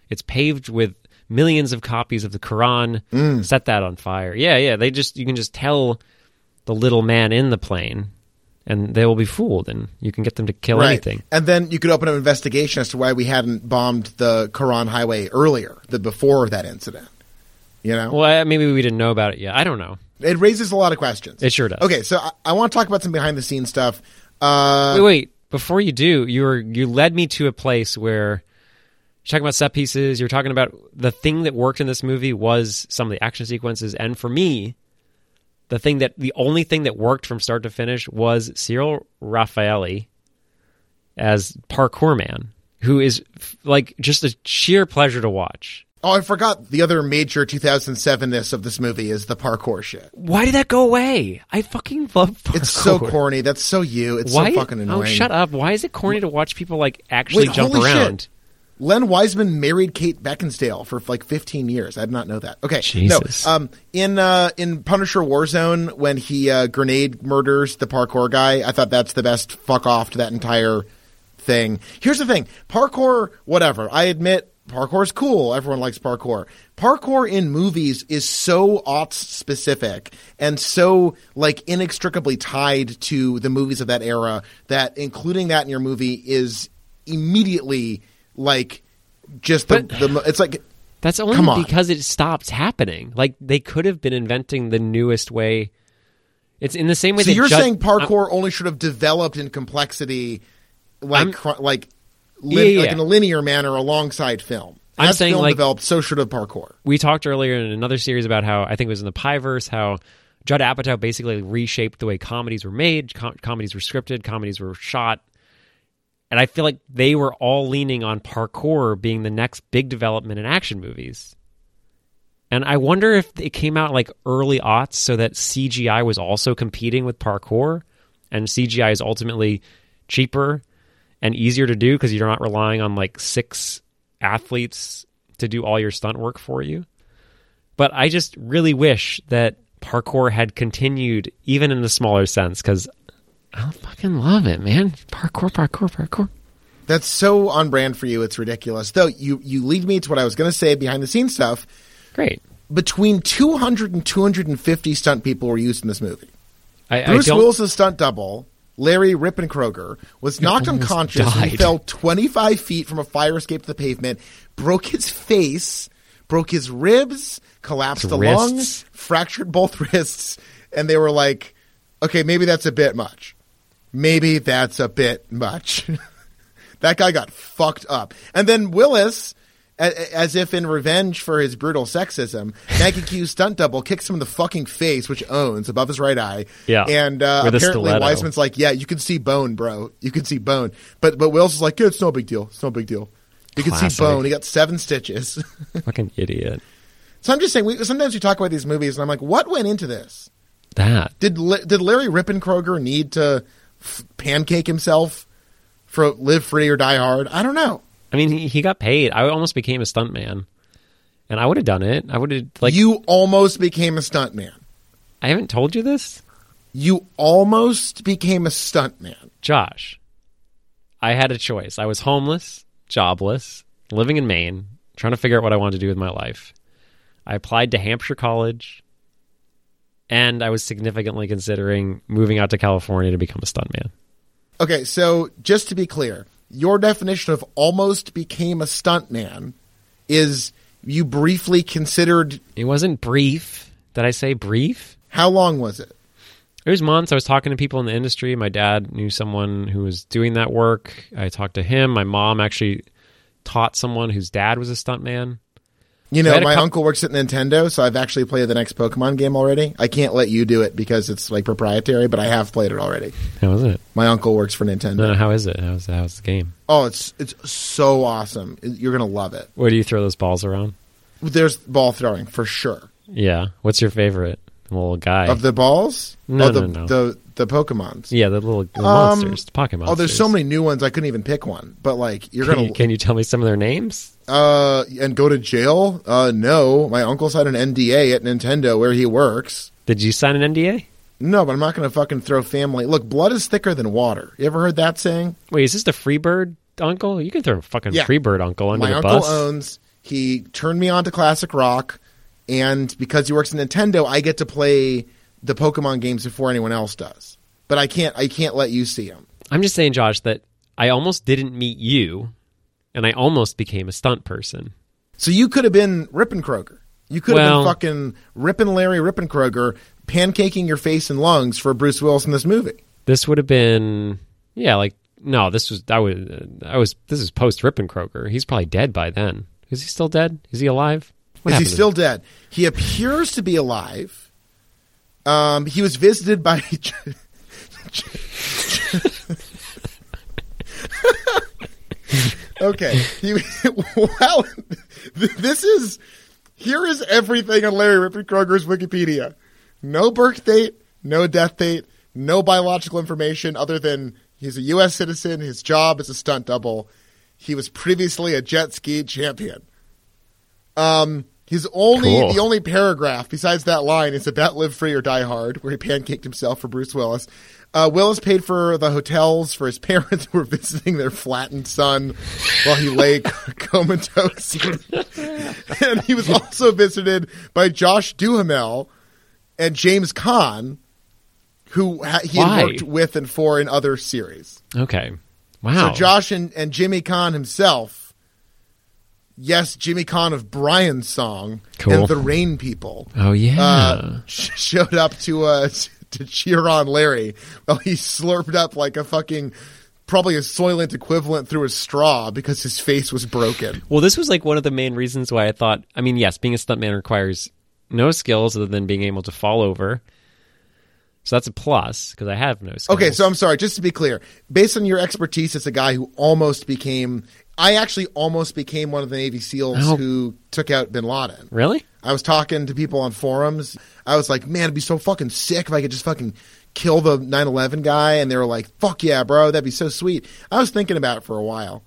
it's paved with millions of copies of the Quran. Mm. Set that on fire. Yeah, yeah. They just you can just tell the little man in the plane, and they will be fooled, and you can get them to kill right. anything. And then you could open an investigation as to why we hadn't bombed the Quran highway earlier, the before that incident. You know? Well, maybe we didn't know about it yet. I don't know. It raises a lot of questions. It sure does. Okay, so I, I want to talk about some behind the scenes stuff. Uh, wait, wait. Before you do, you were you led me to a place where talking about set pieces. You're talking about the thing that worked in this movie was some of the action sequences, and for me, the thing that the only thing that worked from start to finish was Cyril Raffaelli as parkour man, who is like just a sheer pleasure to watch. Oh, I forgot the other major 2007ness of this movie is the parkour shit. Why did that go away? I fucking love parkour. It's so corny. That's so you. It's Why? so fucking annoying. Oh, shut up. Why is it corny to watch people like actually Wait, jump around? Shit. Len Wiseman married Kate Beckinsale for like 15 years. I did not know that. Okay, Jesus. no. Um, in uh, in Punisher Warzone, when he uh, grenade murders the parkour guy, I thought that's the best fuck off to that entire thing. Here's the thing: parkour, whatever. I admit parkour is cool. Everyone likes parkour. Parkour in movies is so aughts specific and so like inextricably tied to the movies of that era that including that in your movie is immediately like just the, the it's like that's only because it stopped happening. Like they could have been inventing the newest way. It's in the same way. So you're saying parkour I'm, only should have developed in complexity, like like lin- yeah, yeah. like in a linear manner alongside film. I'm saying film like developed, so should have parkour. We talked earlier in another series about how I think it was in the Pieverse how Judd Apatow basically reshaped the way comedies were made, com- comedies were scripted, comedies were shot, and I feel like they were all leaning on parkour being the next big development in action movies. And I wonder if it came out like early aughts so that CGI was also competing with parkour and CGI is ultimately cheaper and easier to do because you're not relying on like six athletes to do all your stunt work for you. But I just really wish that parkour had continued even in the smaller sense because I fucking love it, man. Parkour, parkour, parkour. That's so on brand for you. It's ridiculous. Though you you lead me to what I was going to say behind the scenes stuff. Great. Between 200 and 250 stunt people were used in this movie. I, Bruce Willis' stunt double, Larry Rippenkroger, was knocked unconscious and fell 25 feet from a fire escape to the pavement, broke his face, broke his ribs, collapsed his the lungs, fractured both wrists, and they were like, okay, maybe that's a bit much maybe that's a bit much. that guy got fucked up. And then Willis, as if in revenge for his brutal sexism, Maggie Q's stunt double kicks him in the fucking face, which owns above his right eye. Yeah, and uh, apparently Wiseman's like, "Yeah, you can see bone, bro. You can see bone." But but Willis is like, yeah, "It's no big deal. It's no big deal. You Classic. can see bone. He got seven stitches." fucking idiot. So I'm just saying. We, sometimes we talk about these movies, and I'm like, "What went into this?" That did did Larry Rippenkroger need to f- pancake himself for Live Free or Die Hard? I don't know. I mean, he, he got paid. I almost became a stuntman, and I would have done it. I would have like you almost became a stuntman. I haven't told you this. You almost became a stuntman, Josh. I had a choice. I was homeless, jobless, living in Maine, trying to figure out what I wanted to do with my life. I applied to Hampshire College and I was significantly considering moving out to California to become a stuntman. Okay, so just to be clear, your definition of almost became a stuntman is you briefly considered. It wasn't brief. Did I say brief? How long was it? It was months. I was talking to people in the industry. My dad knew someone who was doing that work. I talked to him. My mom actually taught someone whose dad was a stuntman. You know, my uncle works at Nintendo, so I've actually played the next Pokemon game already. I can't let you do it because it's like proprietary, but I have played it already. How is it? My uncle works for Nintendo. No, how is it? How's how's the game? Oh, it's it's so awesome. You're gonna love it. Where do you throw those balls around? There's ball throwing for sure. Yeah. What's your favorite little guy of the balls? No, oh, the, no, no. The the Pokemons. Yeah, the little the Um, monsters, the Pocket monsters. Oh, there's so many new ones. I couldn't even pick one. But like, you're Can gonna you, can you tell me some of their names? Uh and go to jail? Uh, no. My uncle signed an NDA at Nintendo where he works. Did you sign an NDA? No, but I'm not gonna fucking throw family. Look, blood is thicker than water. You ever heard that saying? Wait, is this the Freebird uncle? You can throw a fucking Yeah. Freebird uncle under My the uncle bus. owns. He turned me on to classic rock, and because he works at Nintendo, I get to play the Pokemon games before anyone else does. But I can't. I can't let you see them. I'm just saying, Josh, that I almost didn't meet you, and I almost became a stunt person. So you could have been Rippenkroger. You could have been fucking Rippin' Larry Rippenkroger, pancaking your face and lungs for Bruce Willis in this movie. This would have been, yeah, like no, this was I was I was this is post Rippenkroger. He's probably dead by then. Is he still dead? Is he alive? What Is he still dead? He appears to be alive. Um, he was visited by. okay, he well, this is here is everything on Larry Rippenkroger's Wikipedia. No birth date, no death date, no biological information other than he's a U.S. citizen. His job is a stunt double. He was previously a jet ski champion. Um, his only Cool. the only paragraph besides that line is about live free or die hard, where he pancaked himself for Bruce Willis. Uh, Willis paid for the hotels for his parents who were visiting their flattened son while he lay comatose. and he was also visited by Josh Duhamel and James Caan, who ha- he had worked with and for in other series. Okay, wow. So Josh and, and Jimmy Caan himself, yes, Jimmy Caan of Brian's song Cool. and the Rain People, oh yeah, uh, sh- showed up to uh, to cheer on Larry while he slurped up like a fucking probably a Soylent equivalent through a straw because his face was broken. Well, this was like one of the main reasons why I thought. I mean, yes, being a stuntman requires no skills other than being able to fall over. So that's a plus because I have no skills. Okay, so I'm sorry. Just to be clear, based on your expertise as a guy who almost became, I actually almost became one of the Navy SEALs Oh. who took out Bin Laden. really, I was talking to people on forums. I was like, man, it'd be so fucking sick if I could just fucking kill the 9/11 guy. And they were like, fuck yeah, bro, that'd be so sweet. I was thinking about it for a while.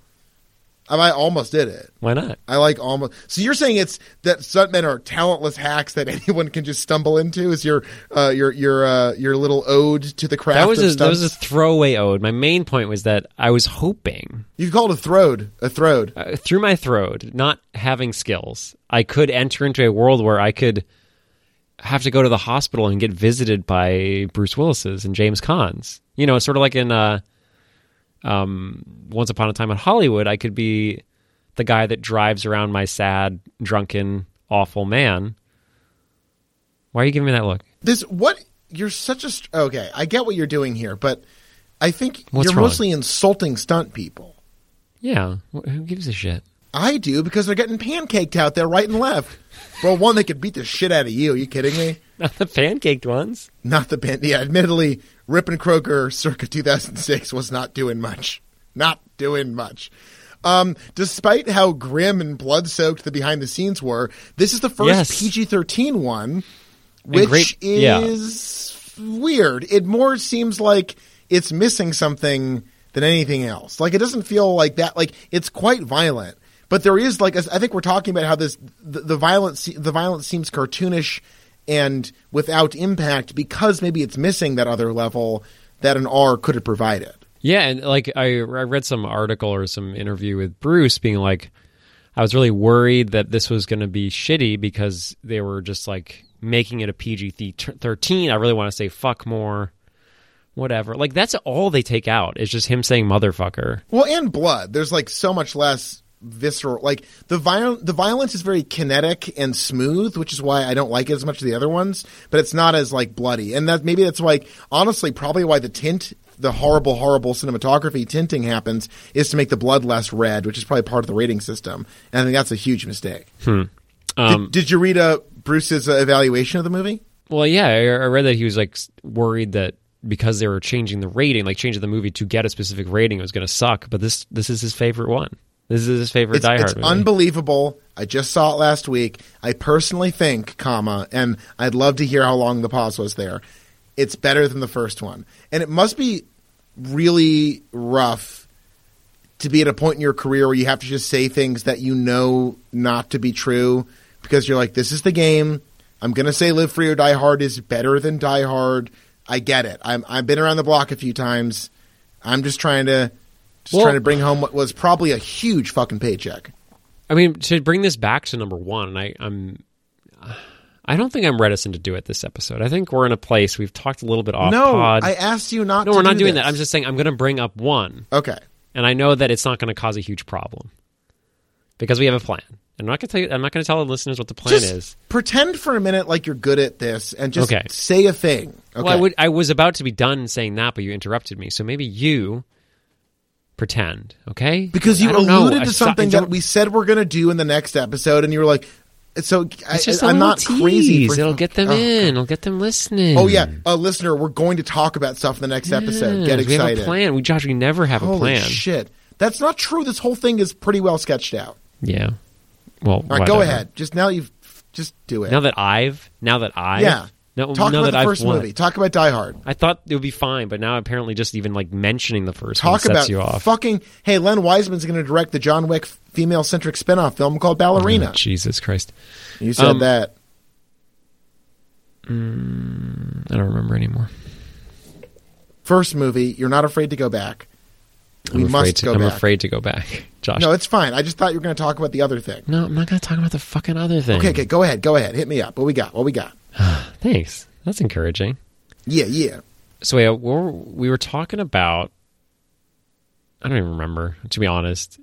I almost did it. why not? I like almost. So you're saying it's that stuntmen are talentless hacks that anyone can just stumble into? Is your uh, your your uh, your little ode to the craft That was a, that was a throwaway ode. My main point was that I was hoping you called a throde a throde. uh, through my throat, not having skills, I could enter into a world where I could have to go to the hospital and get visited by Bruce Willis's and James Caan's. You know, sort of like in uh, um, Once Upon a Time in Hollywood, I could be the guy that drives around my sad, drunken, awful man. Why are you giving me that look? This what you're such a str- okay. I get what you're doing here, but I think What's you're wrong? mostly insulting stunt people. Yeah, who gives a shit? I do because they're getting pancaked out there right and left. Well, one, they could beat the shit out of you. Are you kidding me? Not the pancaked ones. Not the pan. Yeah, admittedly, Rippenkroger circa 2006 was not doing much. Not doing much. Um, despite how grim and blood soaked the behind the scenes were, this is the first Yes. PG 13 one, which great- yeah. is weird. It more seems like it's missing something than anything else. Like, it doesn't feel like that. Like, it's quite violent. But there is like I think we're talking about how this the, the violence the violence seems cartoonish and without impact because maybe it's missing that other level that an R could have provided. Yeah, and like I, I read some article or some interview with Bruce being like, I was really worried that this was going to be shitty because they were just like making it a PG thirteen. I really want to say fuck more, whatever. Like that's all they take out is just him saying motherfucker. Well, and blood. There's like so much less visceral. Like the viol- the violence is very kinetic and smooth, which is why I don't like it as much as the other ones. But it's not as like bloody, and that maybe that's like honestly probably why the tint. The horrible, horrible cinematography tinting happens is to make the blood less red, which is probably part of the rating system. And I think that's a huge mistake. Hmm. Um, did, did, you read uh, Bruce's uh, evaluation of the movie? Well, yeah, I, I read that he was like worried that because they were changing the rating, like changing the movie to get a specific rating, it was going to suck. But this this is his favorite one. This is his favorite it's, Die Hard it's movie. unbelievable. I just saw it last week. I personally think, comma, and I'd love to hear how long the pause was there. It's better than the first one, and it must be really rough to be at a point in your career where you have to just say things that you know not to be true because you're like, this is the game. I'm going to say Live Free or Die Hard is better than Die Hard. I get it. I'm, I've been around the block a few times. I'm just trying to just well, trying to bring home what was probably a huge fucking paycheck. I mean, to bring this back to number one, I, I'm. I don't think I'm reticent to do it this episode. I think we're in a place we've talked a little bit off. No, pod. I asked you not. To. No, we're not do doing this. that. I'm just saying I'm going to bring up one. Okay. And I know that it's not going to cause a huge problem because we have a plan. I'm not going to tell you. I'm not going to tell the listeners what the plan just is. Pretend for a minute like you're good at this, and just okay. say a thing. Okay. Well, I, would, I was about to be done saying that, but you interrupted me. So maybe you pretend, okay? Because you alluded know. to something that we said we're going to do in the next episode, and you were like, "So I, am not tease. crazy." For, It'll get them oh, in. It'll get them listening. Oh yeah, a listener, we're going to talk about stuff in the next yes, episode. Get excited. We have a plan. We Josh, we never have Holy a plan. Shit, that's not true. This whole thing is pretty well sketched out. Yeah. Well, all right, whatever. go ahead. Just now you've just do it. Now that I've now that I yeah. No, Talk about that the 1st movie. Talk about Die Hard. I thought it would be fine, but now apparently just even like mentioning the first Talk one sets about you off. fucking. Hey, Len Wiseman's going to direct the John Wick female centric spin off film called Ballerina. Oh, Jesus Christ! You said Um, that. Mm, I don't remember anymore. First movie. You're not afraid to go back. We I'm must to, go I'm back. afraid to go back, Josh. No, it's fine. I just thought you were going to talk about the other thing. No, I'm not going to talk about the fucking other thing. Okay, okay, go ahead, go ahead. Hit me up. What we got? What we got? Thanks. That's encouraging. Yeah, yeah. So yeah, we're, we were talking about. I don't even remember, to be honest.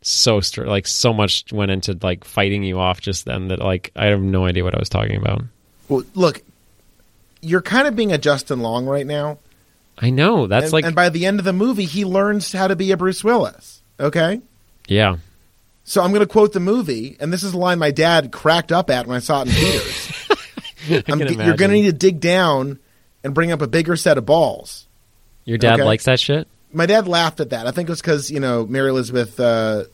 So str- like so much went into like fighting you off just then that like I have no idea what I was talking about. Well, look, you're kind of being a Justin Long right now. I know that's and, like, and by the end of the movie, he learns how to be a Bruce Willis. Okay. yeah. So I'm going to quote the movie, and this is a line my dad cracked up at when I saw it in theaters. You're going to need to dig down and bring up a bigger set of balls. Your dad Okay. likes that shit. My dad laughed at that. I think it was because you know Mary Elizabeth uh,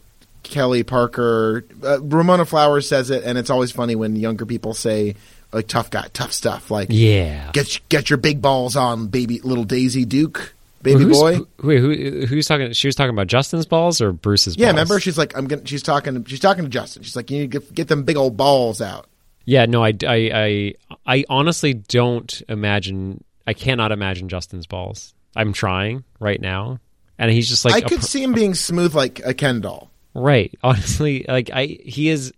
Kelly Parker, uh, Ramona Flowers says it, and it's always funny when younger people say like tough guy, tough stuff, like Yeah. get get your big balls on, baby, little Daisy Duke, baby Who's- boy. Who, wait, who, who's talking? She was talking about Justin's balls or Bruce's Yeah, balls? remember she's like I'm gonna, she's talking she's talking to Justin. She's like you need to get, get them big old balls out. Yeah, no, I, I, I, I honestly don't imagine. I cannot imagine Justin's balls. I'm trying right now, and he's just like I could per- see him being smooth like a Ken doll. right. Honestly, like I, he is,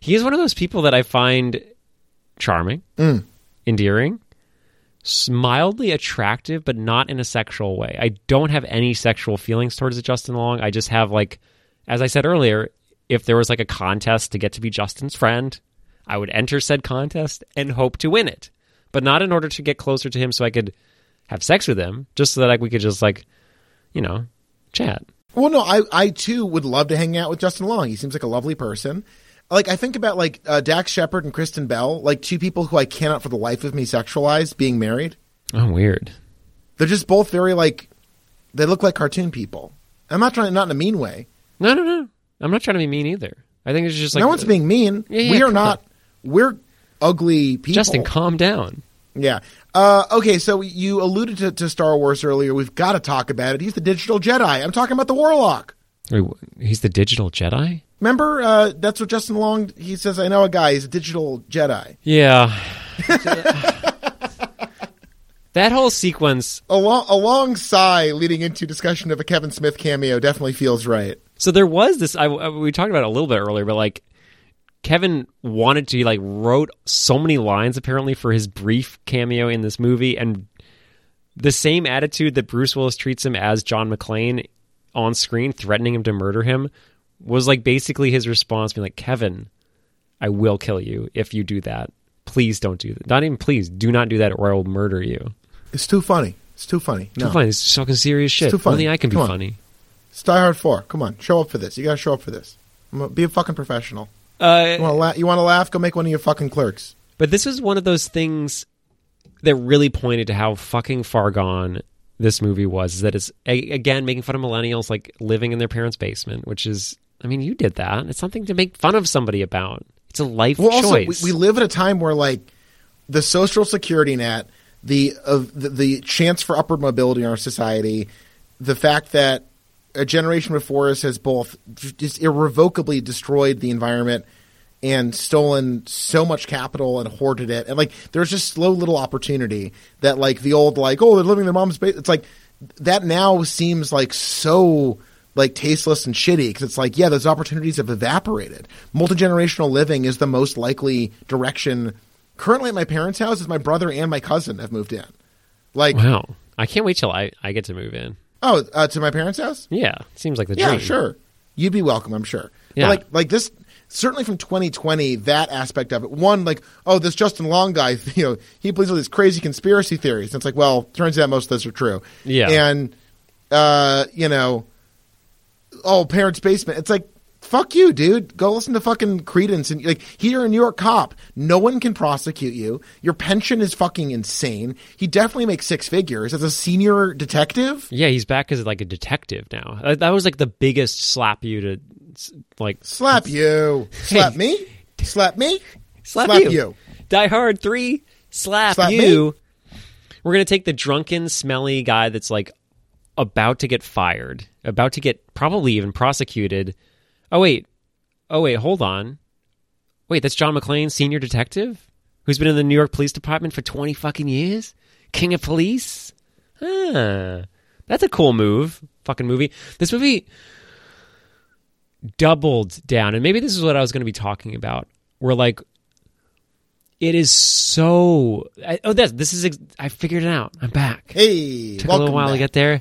he is one of those people that I find charming, Mm. endearing, mildly attractive, but not in a sexual way. I don't have any sexual feelings towards Justin Long. I just have like, as I said earlier, if there was like a contest to get to be Justin's friend, I would enter said contest and hope to win it, but not in order to get closer to him so I could have sex with him, just so that like we could just like, you know, chat. Well, no, I I too would love to hang out with Justin Long. He seems like a lovely person. Like I think about like uh, Dax Shepard and Kristen Bell, like two people who I cannot for the life of me sexualize being married. Oh, weird. They're just both very like they look like cartoon people. I'm not trying not in a mean way. No, no, no. I'm not trying to be mean either. I think it's just like no one's being mean. Yeah, yeah, we are not. We're ugly people. Justin, calm down. Yeah. Uh, okay, so you alluded to, to Star Wars earlier. We've got to talk about it. He's the digital Jedi. I'm talking about the Warlock. Wait, he's the digital Jedi. Remember, uh, that's what Justin Long. He says, "I know a guy. He's a digital Jedi." Yeah. that whole sequence. A long, a long sigh leading into discussion of a Kevin Smith cameo definitely feels right. So there was this. I, I- we talked about it a little bit earlier, but like Kevin wanted to he like wrote so many lines apparently for his brief cameo in this movie, and the same attitude that Bruce Willis treats him as John McClane on screen, threatening him to murder him, was like basically his response being like, Kevin, I will kill you if you do that. Please don't do that. Not even please, do not do that or I will murder you. It's too funny. It's too funny. No. Too funny. It's fucking serious shit. it's too funny. Only I can Come be on. funny. It's Die Hard 4. Come on. Show up for this. You got to show up for this. Be a fucking professional. Uh, You want to la- you want to laugh? Go make one of your fucking clerks. But this is one of those things that really pointed to how fucking far gone this movie was. Is that it's a, again making fun of millennials like living in their parents' basement, which is, I mean, you did that. It's something to make fun of somebody about. It's a life Well, also, we, choice. we live at a time where like the social security net, the, uh, the the chance for upward mobility in our society, the fact that a generation before us has both just irrevocably destroyed the environment and stolen so much capital and hoarded it, and like there's just slow little opportunity that like the old like oh they're living in their mom's basement. It's like that now seems like so like tasteless and shitty because it's like yeah those opportunities have evaporated multi-generational living is the most likely direction currently at my parents house is my brother and my cousin have moved in like wow. I can't wait till I, I get to move in. Oh uh, to my parents house Yeah. Seems like the yeah dream. sure you'd be welcome i'm sure Yeah. but like like this certainly from 2020 that aspect of it one like oh this justin long guy you know he believes all these crazy conspiracy theories and it's like well turns out most of those are true Yeah. and uh you know oh parents basement it's like fuck you dude go listen to fucking Creedence and like here in new york cop no one can prosecute you your pension is fucking insane he definitely makes six figures as a senior detective Yeah, he's back as like a detective now. Uh, That was like the biggest slap you to like slap you slap me slap me slap, Slap you. you. Die Hard Three, slap, Slap you. We're gonna take the drunken, smelly guy that's like about to get fired, about to get probably even prosecuted. Oh wait, oh wait, hold on. Wait, that's John McClane, senior detective, who's been in the New York Police Department for twenty fucking years, king of police. Huh. That's a cool move. Fucking movie. This movie doubled down, and maybe this is what I was going to be talking about. Where like it is so. I, oh, this this is. I figured it out. I'm back. hey Took a little while back. to get there,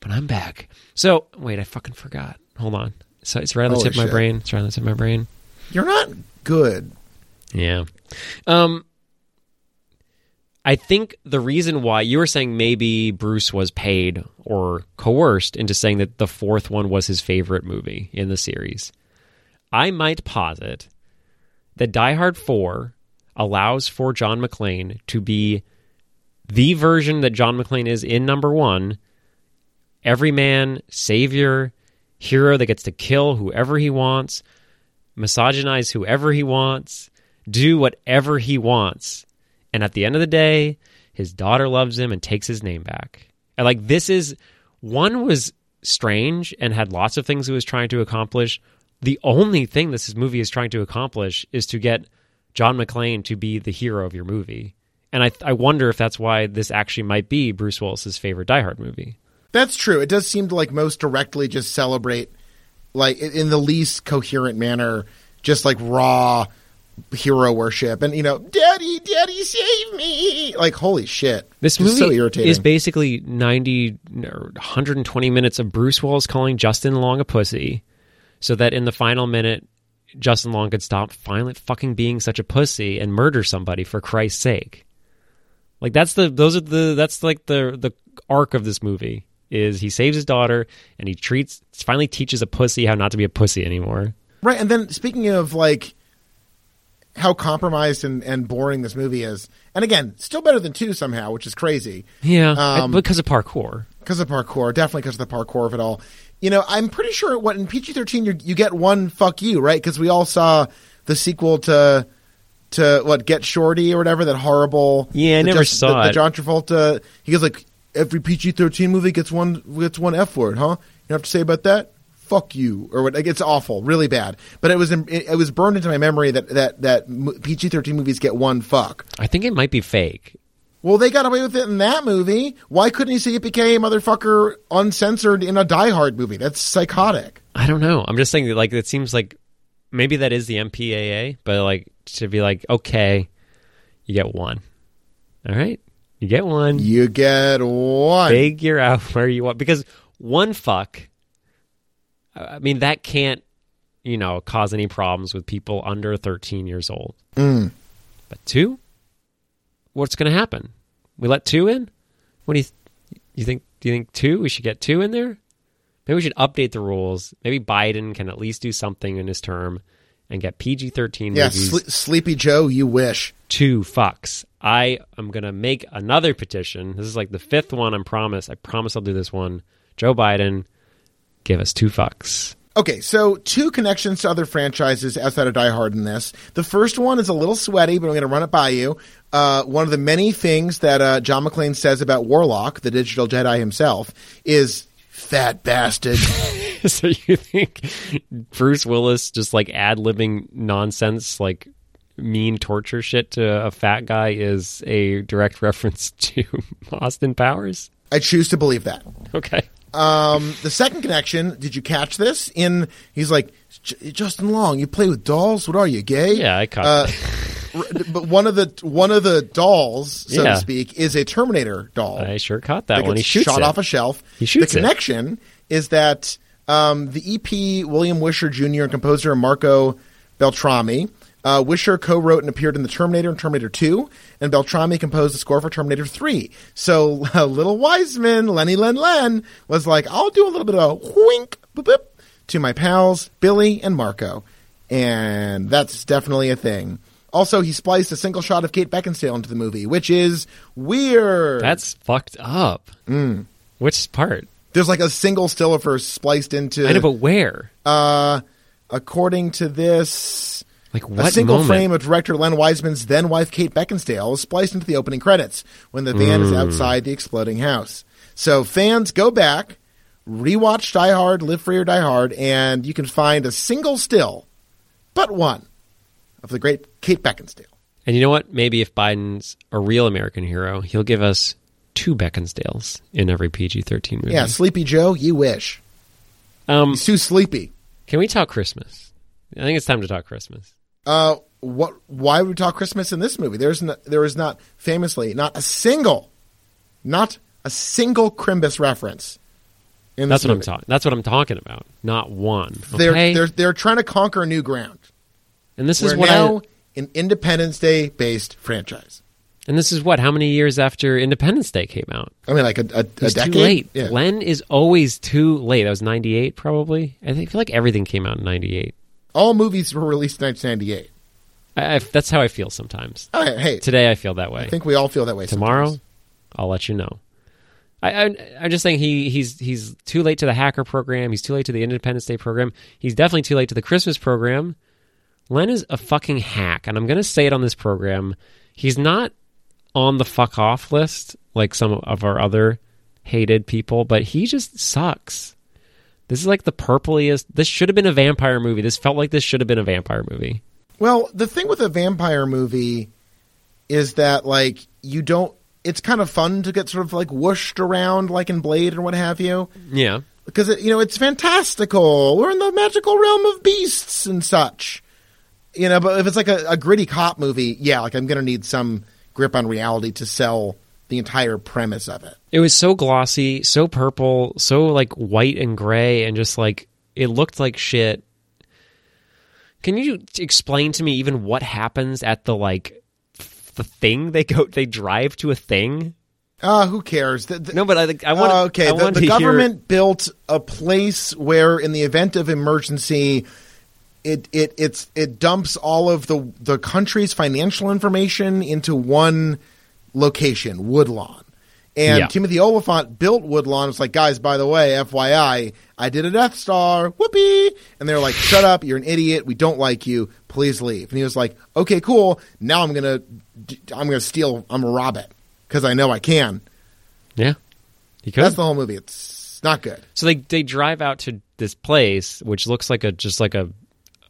but I'm back. So wait, I fucking forgot. Hold on. So it's right on the Holy tip of my shit. brain. It's right on the tip of my brain. you're not good Yeah. Um I think the reason why you were saying maybe Bruce was paid or coerced into saying that the fourth one was his favorite movie in the series. I might posit that Die Hard 4 allows for John McClane to be the version that John McClane is in number 1, everyman, savior, hero that gets to kill whoever he wants, misogynize whoever he wants, do whatever he wants. And at the end of the day, his daughter loves him and takes his name back. And like this is one was strange and had lots of things it was trying to accomplish. The only thing this movie is trying to accomplish is to get John McClane to be the hero of your movie. And I I wonder if that's why this actually might be Bruce Willis's favorite Die Hard movie. That's true. It does seem to like most directly just celebrate, like in the least coherent manner, just like raw hero worship, and you know, Daddy, Daddy, save me! Like holy shit, This movie so irritating. is basically 90 or 120 minutes of Bruce Willis calling Justin Long a pussy so that in the final minute Justin Long could stop finally fucking being such a pussy and murder somebody for Christ's sake. Like that's the those are the that's like the the arc of this movie is he saves his daughter and he treats finally teaches a pussy how not to be a pussy anymore. right. And then speaking of like how compromised and, and boring this movie is, and again, still better than two somehow, which is crazy. Yeah, Um, because of parkour. because of parkour, definitely because of the parkour of it all. You know, I'm pretty sure what in PG thirteen you you get one fuck you right because we all saw the sequel to to what Get Shorty or whatever that horrible. Yeah, I never just- saw the, the it. John Travolta. He goes like every PG thirteen movie gets one gets one F word, huh? You have to say about that. Fuck you, or what? Like, it's awful, really bad. But it was it, it was burned into my memory that that that PG thirteen movies get one fuck. I think it might be fake. Well, they got away with it in that movie. Why couldn't he say it became motherfucker uncensored in a Die Hard movie? That's psychotic. I don't know. I'm just saying that like it seems like maybe that is the MPAA, but like to be like, okay, you get one. All right. You get one. You get one. Figure out where you want because one fuck I mean that can't you know, cause any problems with people under 13 years old. Mm. But two, what's going to happen? We let two in. What do you th- you think? Do you think two? We should get two in there. Maybe we should update the rules. Maybe Biden can at least do something in his term and get PG thirteen Yeah, movies. Sle- Sleepy Joe, you wish. two fucks. I am gonna make another petition. This is like the fifth one. I promise. I promise I'll do this one. Joe Biden, give us two fucks. Okay, so two connections to other franchises outside of Die Hard in this. The first one is a little sweaty, but I'm going to run it by you. Uh, one of the many things that uh, John McClane says about Warlock, the digital Jedi himself, is fat bastard. so you think Bruce Willis just like ad libbing nonsense, like mean torture shit to a fat guy is a direct reference to Austin Powers? I choose to believe that. Okay. Um, the second connection, did you catch this? In he's like "J- Justin Long, you play with dolls. What are you, gay? Yeah, I caught Uh, but one of the one of the dolls, so Yeah. to speak, is a Terminator doll. I sure caught that one. He shoots shot it. off a shelf. He shoots the connection is that um, the EP William Wisher Jr. and composer Marco Beltrami. Uh, Wisher co-wrote and appeared in the Terminator and Terminator 2, and Beltrami composed the score for Terminator 3. So uh, little Wiseman, Lenny Len Len, was like, I'll do a little bit of a wink boop, boop, to my pals, Billy and Marco. And that's definitely a thing. Also, he spliced a single shot of Kate Beckinsale into the movie, which is weird. That's fucked up. Mm. Which part? There's like a single still of her spliced into. I know, but where? uh, according to this, Like what a single moment? frame of director Len Wiseman's then wife Kate Beckinsale is spliced into the opening credits when the van Hmm. is outside the exploding house. So fans go back, rewatch Die Hard, Live Free or Die Hard, and you can find a single still, but one, of the great Kate Beckinsale. And you know what? Maybe if Biden's a real American hero, he'll give us two Beckinsales in every PG thirteen movie. Yeah, Sleepy Joe, you wish. Um, He's too sleepy. can we talk Christmas? I think it's time to talk Christmas. Uh, what? Why would we talk Christmas in this movie? There's no, there is not famously not a single, not a single Crimbus reference. In That's what I'm talking. That's what I'm talking about. Not one. They're they're they're trying to conquer new ground. and this We're is what now I, an Independence Day based franchise. And this is what how many years after Independence Day came out? I mean, like a, a, a decade. too late. Yeah. Len is always too late. That was '98, probably. I think I feel like everything came out in '98. All movies were released in 1998. I, I, that's how I feel sometimes. Right, hey, Today I feel that way. I think we all feel that way. Tomorrow, sometimes. I'll let you know. I, I, I'm just saying he he's he's too late to the hacker program. He's too late to the Independence Day program. He's definitely too late to the Christmas program. Len is a fucking hack, and I'm going to say it on this program. He's not on the fuck off list like some of our other hated people, but he just sucks. This is like the purpliest. This should have been a vampire movie. This felt like this should have been a vampire movie. Well, the thing with a vampire movie is that like you don't. It's kind of fun to get sort of like whooshed around like in Blade or what have you. Yeah. because it, you know it's fantastical. We're in the magical realm of beasts and such. You know, but if it's like a, a gritty cop movie, yeah, like I'm gonna need some grip on reality to sell the entire premise of it. It was so glossy, so purple, so like white and gray, and just like it looked like shit. Can you explain to me even what happens at the like the thing they go they drive to a thing? Uh, who cares? The- the- No, but I think I want. Uh, okay, I the, want the to hear- government built a place where, in the event of emergency, it it it's it dumps all of the the country's financial information into one location, Woodlawn. And Yeah. Timothy Olyphant built Woodlawn. It's like, guys, by the way, FYI, I did a Death Star. Whoopee! And they're like, shut up, you're an idiot. We don't like you. Please leave. And he was like, okay, cool. Now I'm gonna I'm gonna steal. I'm gonna rob it because I know I can. Yeah, he could. That's the whole movie. It's not good. so they they drive out to this place, which looks like a just like a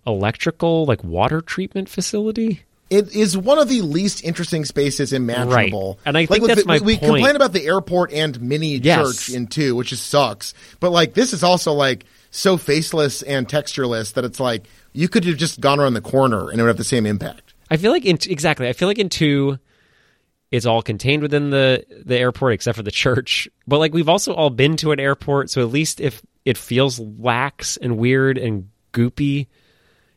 electrical like water treatment facility. It is one of the least interesting spaces imaginable. Right. And I think that's the- my we, we point. complain about the airport and mini Yes. church in two, which just sucks. But like this is also like so faceless and textureless that it's like you could have just gone around the corner and it would have the same impact. I feel like in exactly. I feel like in two, it's all contained within the the airport except for the church. But like we've also all been to an airport, so at least if it feels lax and weird and goopy,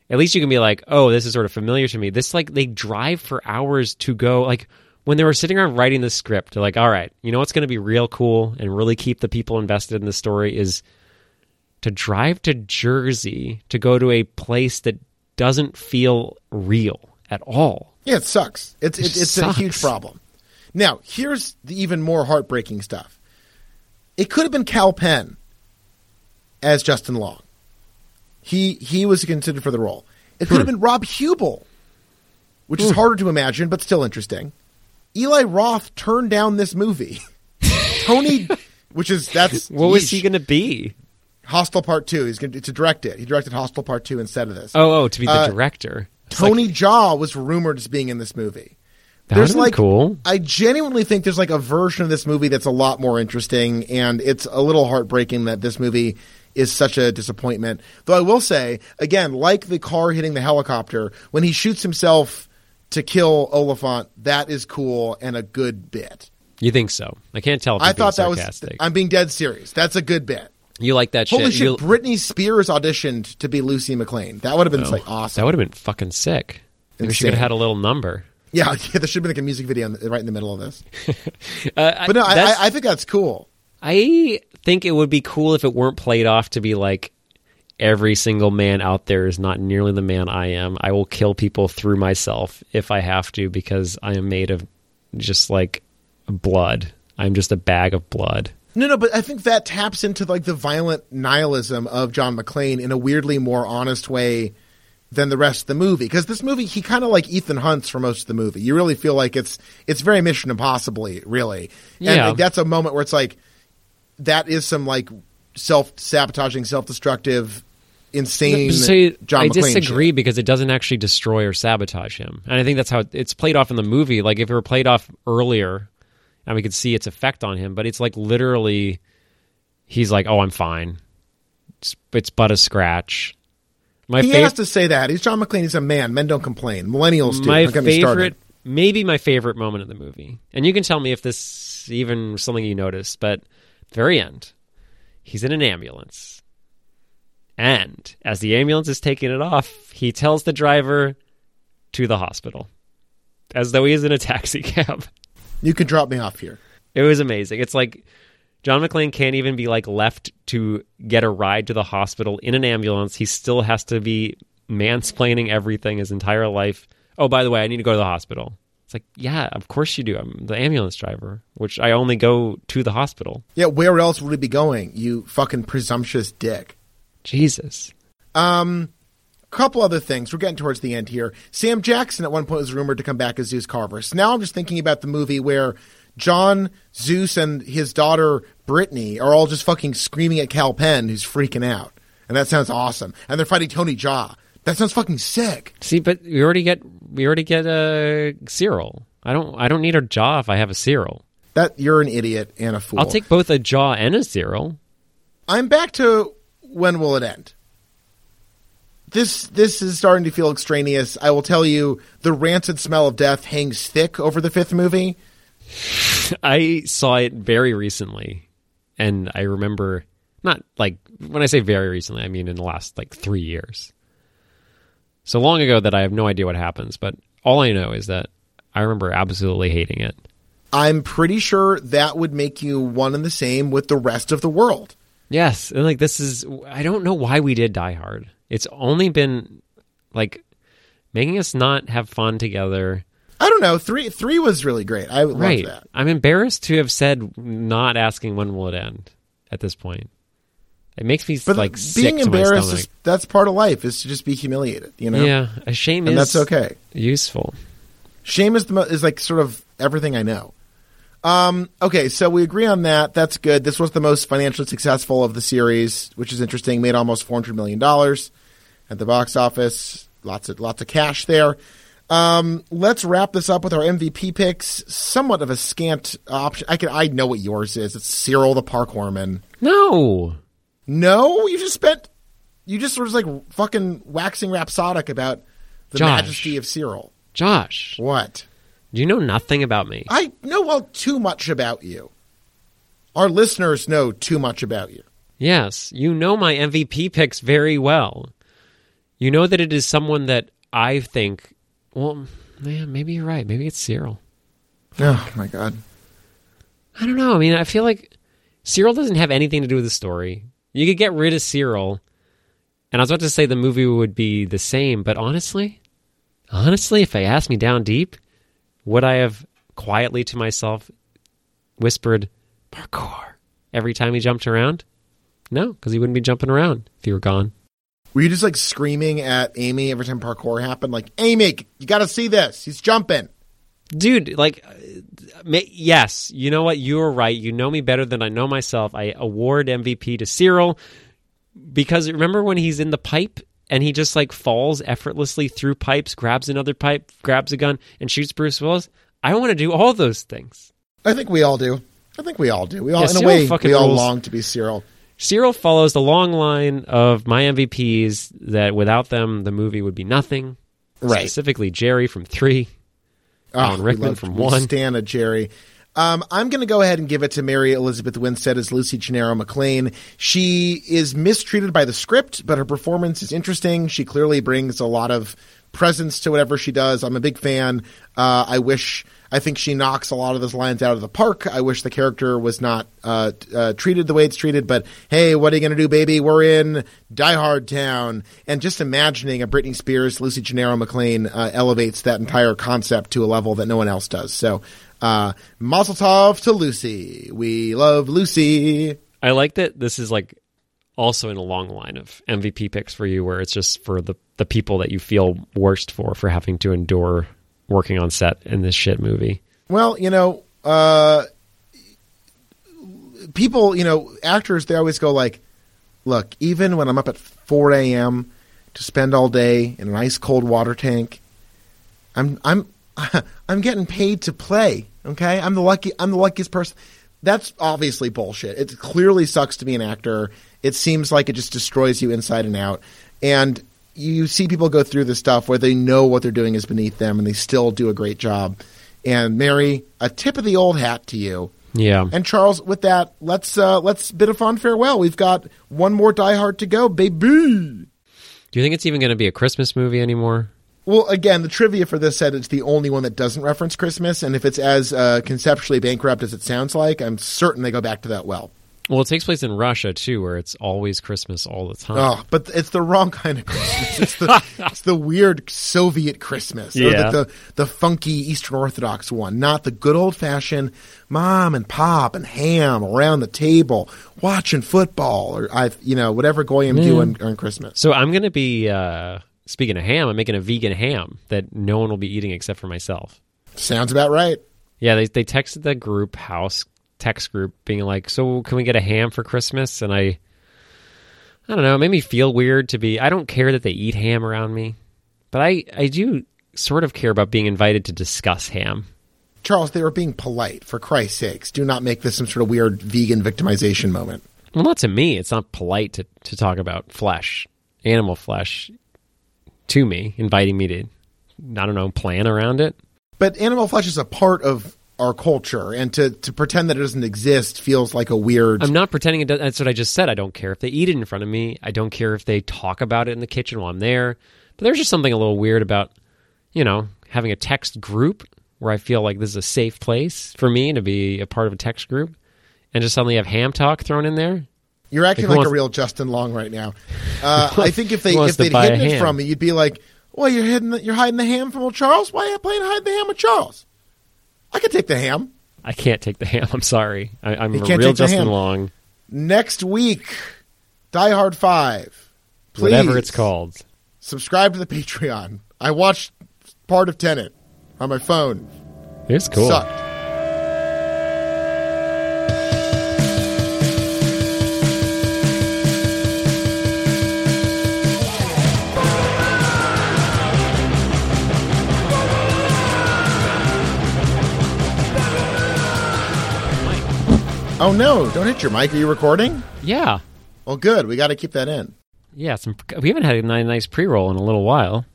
at least you can be like, oh, this is sort of familiar to me. This like they drive for hours to go like when they were sitting around writing the script, they're like, all right, you know what's going to be real cool and really keep the people invested in the story is to drive to Jersey to go to a place that doesn't feel real at all. Yeah, it sucks. It's it, it's sucks. a huge problem. Now, here's the even more heartbreaking stuff. It could have been Kal Penn as Justin Long. He he was considered for the role. It could hmm. have been Rob Huebel, which is hmm. harder to imagine, but still interesting. Eli Roth turned down this movie. Tony, which is that's what was he going to be? Hostel Part Two. He's going to, direct it. He directed Hostel Part Two instead of this. Oh, oh, to be the uh, director. Tony like, Jaa was rumored as being in this movie. That there's like cool. I genuinely think there's like a version of this movie that's a lot more interesting, and it's a little heartbreaking that this movie is such a disappointment. Though I will say, again, like the car hitting the helicopter, when he shoots himself to kill Olyphant, that is cool and a good bit. You think so? I can't tell. I thought that was. I'm being dead serious. That's a good bit. You like that Holy shit? shit! Britney Spears auditioned to be Lucy McClane. That would have been oh, like awesome. That would have been fucking sick. Maybe she could have had a little number. Yeah, yeah, there should have been like a music video the, right in the middle of this. uh, but no, I, I, think that's cool. I think it would be cool if it weren't played off to be like every single man out there is not nearly the man I am. I will kill people through myself if I have to because I am made of just like blood. I'm just a bag of blood. No, no, but I think that taps into like the violent nihilism of John McClane in a weirdly more honest way than the rest of the movie because this movie he kind of like Ethan Hunt's for most of the movie. You really feel like it's it's very Mission Impossibly, really. And yeah. like, that's a moment where it's like that is some like self sabotaging, self destructive, insane. So John I McClane disagree shit. because it doesn't actually destroy or sabotage him, and I think that's how it's played off in the movie. Like if it were played off earlier, and we could see its effect on him, but it's like literally, he's like, "Oh, I'm fine. It's, it's but a scratch." My he fav- has to say that. He's John McClane. He's a man. Men don't complain. Millennials do. My favorite, maybe my favorite moment of the movie, and you can tell me if this even something you noticed, but very end, he's in an ambulance. And as the ambulance is taking it off, he tells the driver to the hospital as though he is in a taxi cab. You can drop me off here. It was amazing. It's like John McClane can't even be like left to get a ride to the hospital in an ambulance. He still has to be mansplaining everything his entire life. Oh, by the way, I need to go to the hospital. It's like, yeah, of course you do. I'm the ambulance driver, which I only go to the hospital. Yeah, where else would he be going? You fucking presumptuous dick. Jesus. Um, couple other things. We're getting towards the end here. Sam Jackson at one point was rumored to come back as Zeus Carver. So now I'm just thinking about the movie where John, Zeus, and his daughter Brittany are all just fucking screaming at Kal Penn, who's freaking out. And that sounds awesome. And they're fighting Tony Jaa. That sounds fucking sick. See, but we already get we already get a Cyril. I don't I don't need a Jaa if I have a Cyril. That you're an idiot and a fool. I'll take both a Jaa and a Cyril. I'm back to when will it end? This this is starting to feel extraneous. I will tell you, the rancid smell of death hangs thick over the fifth movie. I saw it very recently, and I remember not like when I say very recently, I mean in the last like three years. So long ago that I have no idea what happens, but all I know is that I remember absolutely hating it. I'm pretty sure that would make you one and the same with the rest of the world. Yes, and like this is I don't know why we did Die Hard. It's only been like making us not have fun together I don't know. Three three was really great. I right. that. I'm embarrassed to have said not asking when will it end at this point. It makes me but like being embarrassed. Is, that's part of life. Is to just be humiliated. You know. Yeah, a shame and is that's okay. Useful. Shame is the mo- is like sort of everything I know. Um, okay, so we agree on that. That's good. This was the most financially successful of the series, which is interesting. Made almost four hundred million dollars at the box office. Lots of lots of cash there. Um, let's wrap this up with our MVP picks. Somewhat of a scant option. I can I know what yours is. It's Cyril the Parkourman. No, no, you just spent. You just sort of like fucking waxing rhapsodic about the Josh. majesty of Cyril. Josh, what? Do you know nothing about me? I know well too much about you. Our listeners know too much about you. Yes, you know my MVP picks very well. You know that it is someone that I think. Well, man, maybe you're right. Maybe it's Cyril. Oh my god. I don't know. I mean, I feel like Cyril doesn't have anything to do with the story. You could get rid of Cyril, and I was about to say the movie would be the same, but honestly, honestly, if they asked me down deep, would I have quietly to myself whispered parkour every time he jumped around? No, because he wouldn't be jumping around if he were gone. Were you just like screaming at Amy every time parkour happened? Like, Amy, you got to see this. He's jumping. Dude, like, yes, you know what? You are right. You know me better than I know myself. I award MVP to Cyril because remember when he's in the pipe and he just like falls effortlessly through pipes, grabs another pipe, grabs a gun, and shoots Bruce Willis? I want to do all those things. I think we all do. I think we all do. We all, yeah, in Cyril a way, we all rules. long to be Cyril. Cyril follows the long line of my MVPs that without them, the movie would be nothing. Right. Specifically, Jerry from three. Alan oh, Rickman from one. Stan a Jerry. Um, I'm going to go ahead and give it to Mary Elizabeth Winstead as Lucy Gennaro McClane. She is mistreated by the script, but her performance is interesting. She clearly brings a lot of presence to whatever she does. I'm a big fan. Uh, I wish I think she knocks a lot of those lines out of the park. I wish the character was not uh, uh, treated the way it's treated, but hey, what are you going to do, baby? We're in Die Hard Town. And just imagining a Britney Spears, Lucy Gennaro McClane uh, elevates that entire concept to a level that no one else does. So, uh, Mazel Tov to Lucy. We love Lucy. I like that this is like also in a long line of MVP picks for you, where it's just for the, the people that you feel worst for, for having to endure working on set in this shit movie? Well, you know, uh, people, you know, actors, they always go like, look, even when I'm up at 4 a.m. to spend all day in an ice cold water tank, I'm, I'm, I'm getting paid to play. Okay. I'm the lucky, I'm the luckiest person. That's obviously bullshit. It clearly sucks to be an actor. It seems like it just destroys you inside and out. And you see people go through this stuff where they know what they're doing is beneath them and they still do a great job. And Mary, a tip of the old hat to you. Yeah. And Charles, with that, let's uh, let's bid a fond farewell. We've got one more Die Hard to go, baby. Do you think it's even going to be a Christmas movie anymore? Well, again, the trivia for this said it's the only one that doesn't reference Christmas, and if it's as uh, conceptually bankrupt as it sounds like, I'm certain they go back to that well. Well, it takes place in Russia too, where it's always Christmas all the time. Oh, but it's the wrong kind of Christmas. It's the it's the weird Soviet Christmas, yeah. the, the, the funky Eastern Orthodox one, not the good old fashioned mom and pop and ham around the table watching football or I, you know, whatever goyim do on, on Christmas. So I'm going to be uh, speaking of ham. I'm making a vegan ham that no one will be eating except for myself. Sounds about right. Yeah, they they texted the group house text group being like, "So can we get a ham for Christmas?" And I, I don't know, it made me feel weird to be. I don't care that they eat ham around me, but I I do sort of care about being invited to discuss ham. Charles, they were being polite. For Christ's sakes, do not make this some sort of weird vegan victimization moment. Well, not to me. It's not polite to to talk about flesh, animal flesh, to me, inviting me to, I don't know, plan around it. But animal flesh is a part of our culture and to, to pretend that it doesn't exist feels like a weird i'm not pretending it does that's what i just said i don't care if they eat it in front of me i don't care if they talk about it in the kitchen while i'm there but there's just something a little weird about you know having a text group where i feel like this is a safe place for me to be a part of a text group and just suddenly have ham talk thrown in there. You're acting like, like a real justin long right now. Uh, i think if they if they'd hidden it from me you'd be like well you're hiding the, you're hiding the ham from old charles? Why are you playing hide the ham with charles I could take the ham. I can't take the ham. I'm sorry. I, am a real Justin Long. Next week, Die Hard Five. Please Whatever it's called. Subscribe to the Patreon. I watched part of Tenet on my phone. It's cool. Sucked. Oh no! Don't hit your mic. Are you recording? Yeah. Well, good. We got to keep that in. Yeah, some. We haven't had a nice pre-roll in a little while.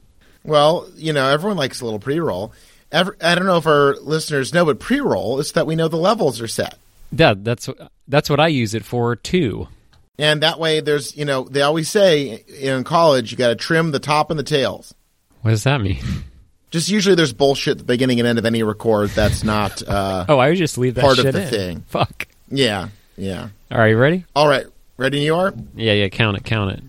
Well, you know, everyone likes a little pre-roll. Every, I don't know if our listeners know, but pre-roll is that we know the levels are set. Yeah, that's that's what I use it for too. And that way, there's you know, they always say in college you got to trim the top and the tails. What does that mean? Just usually there's bullshit at the beginning and end of any record that's not. Uh, oh, I would just leave that part of the in. thing. Fuck. Yeah, yeah. All right, you ready? All right, ready you are? Yeah, yeah. Count it, count it.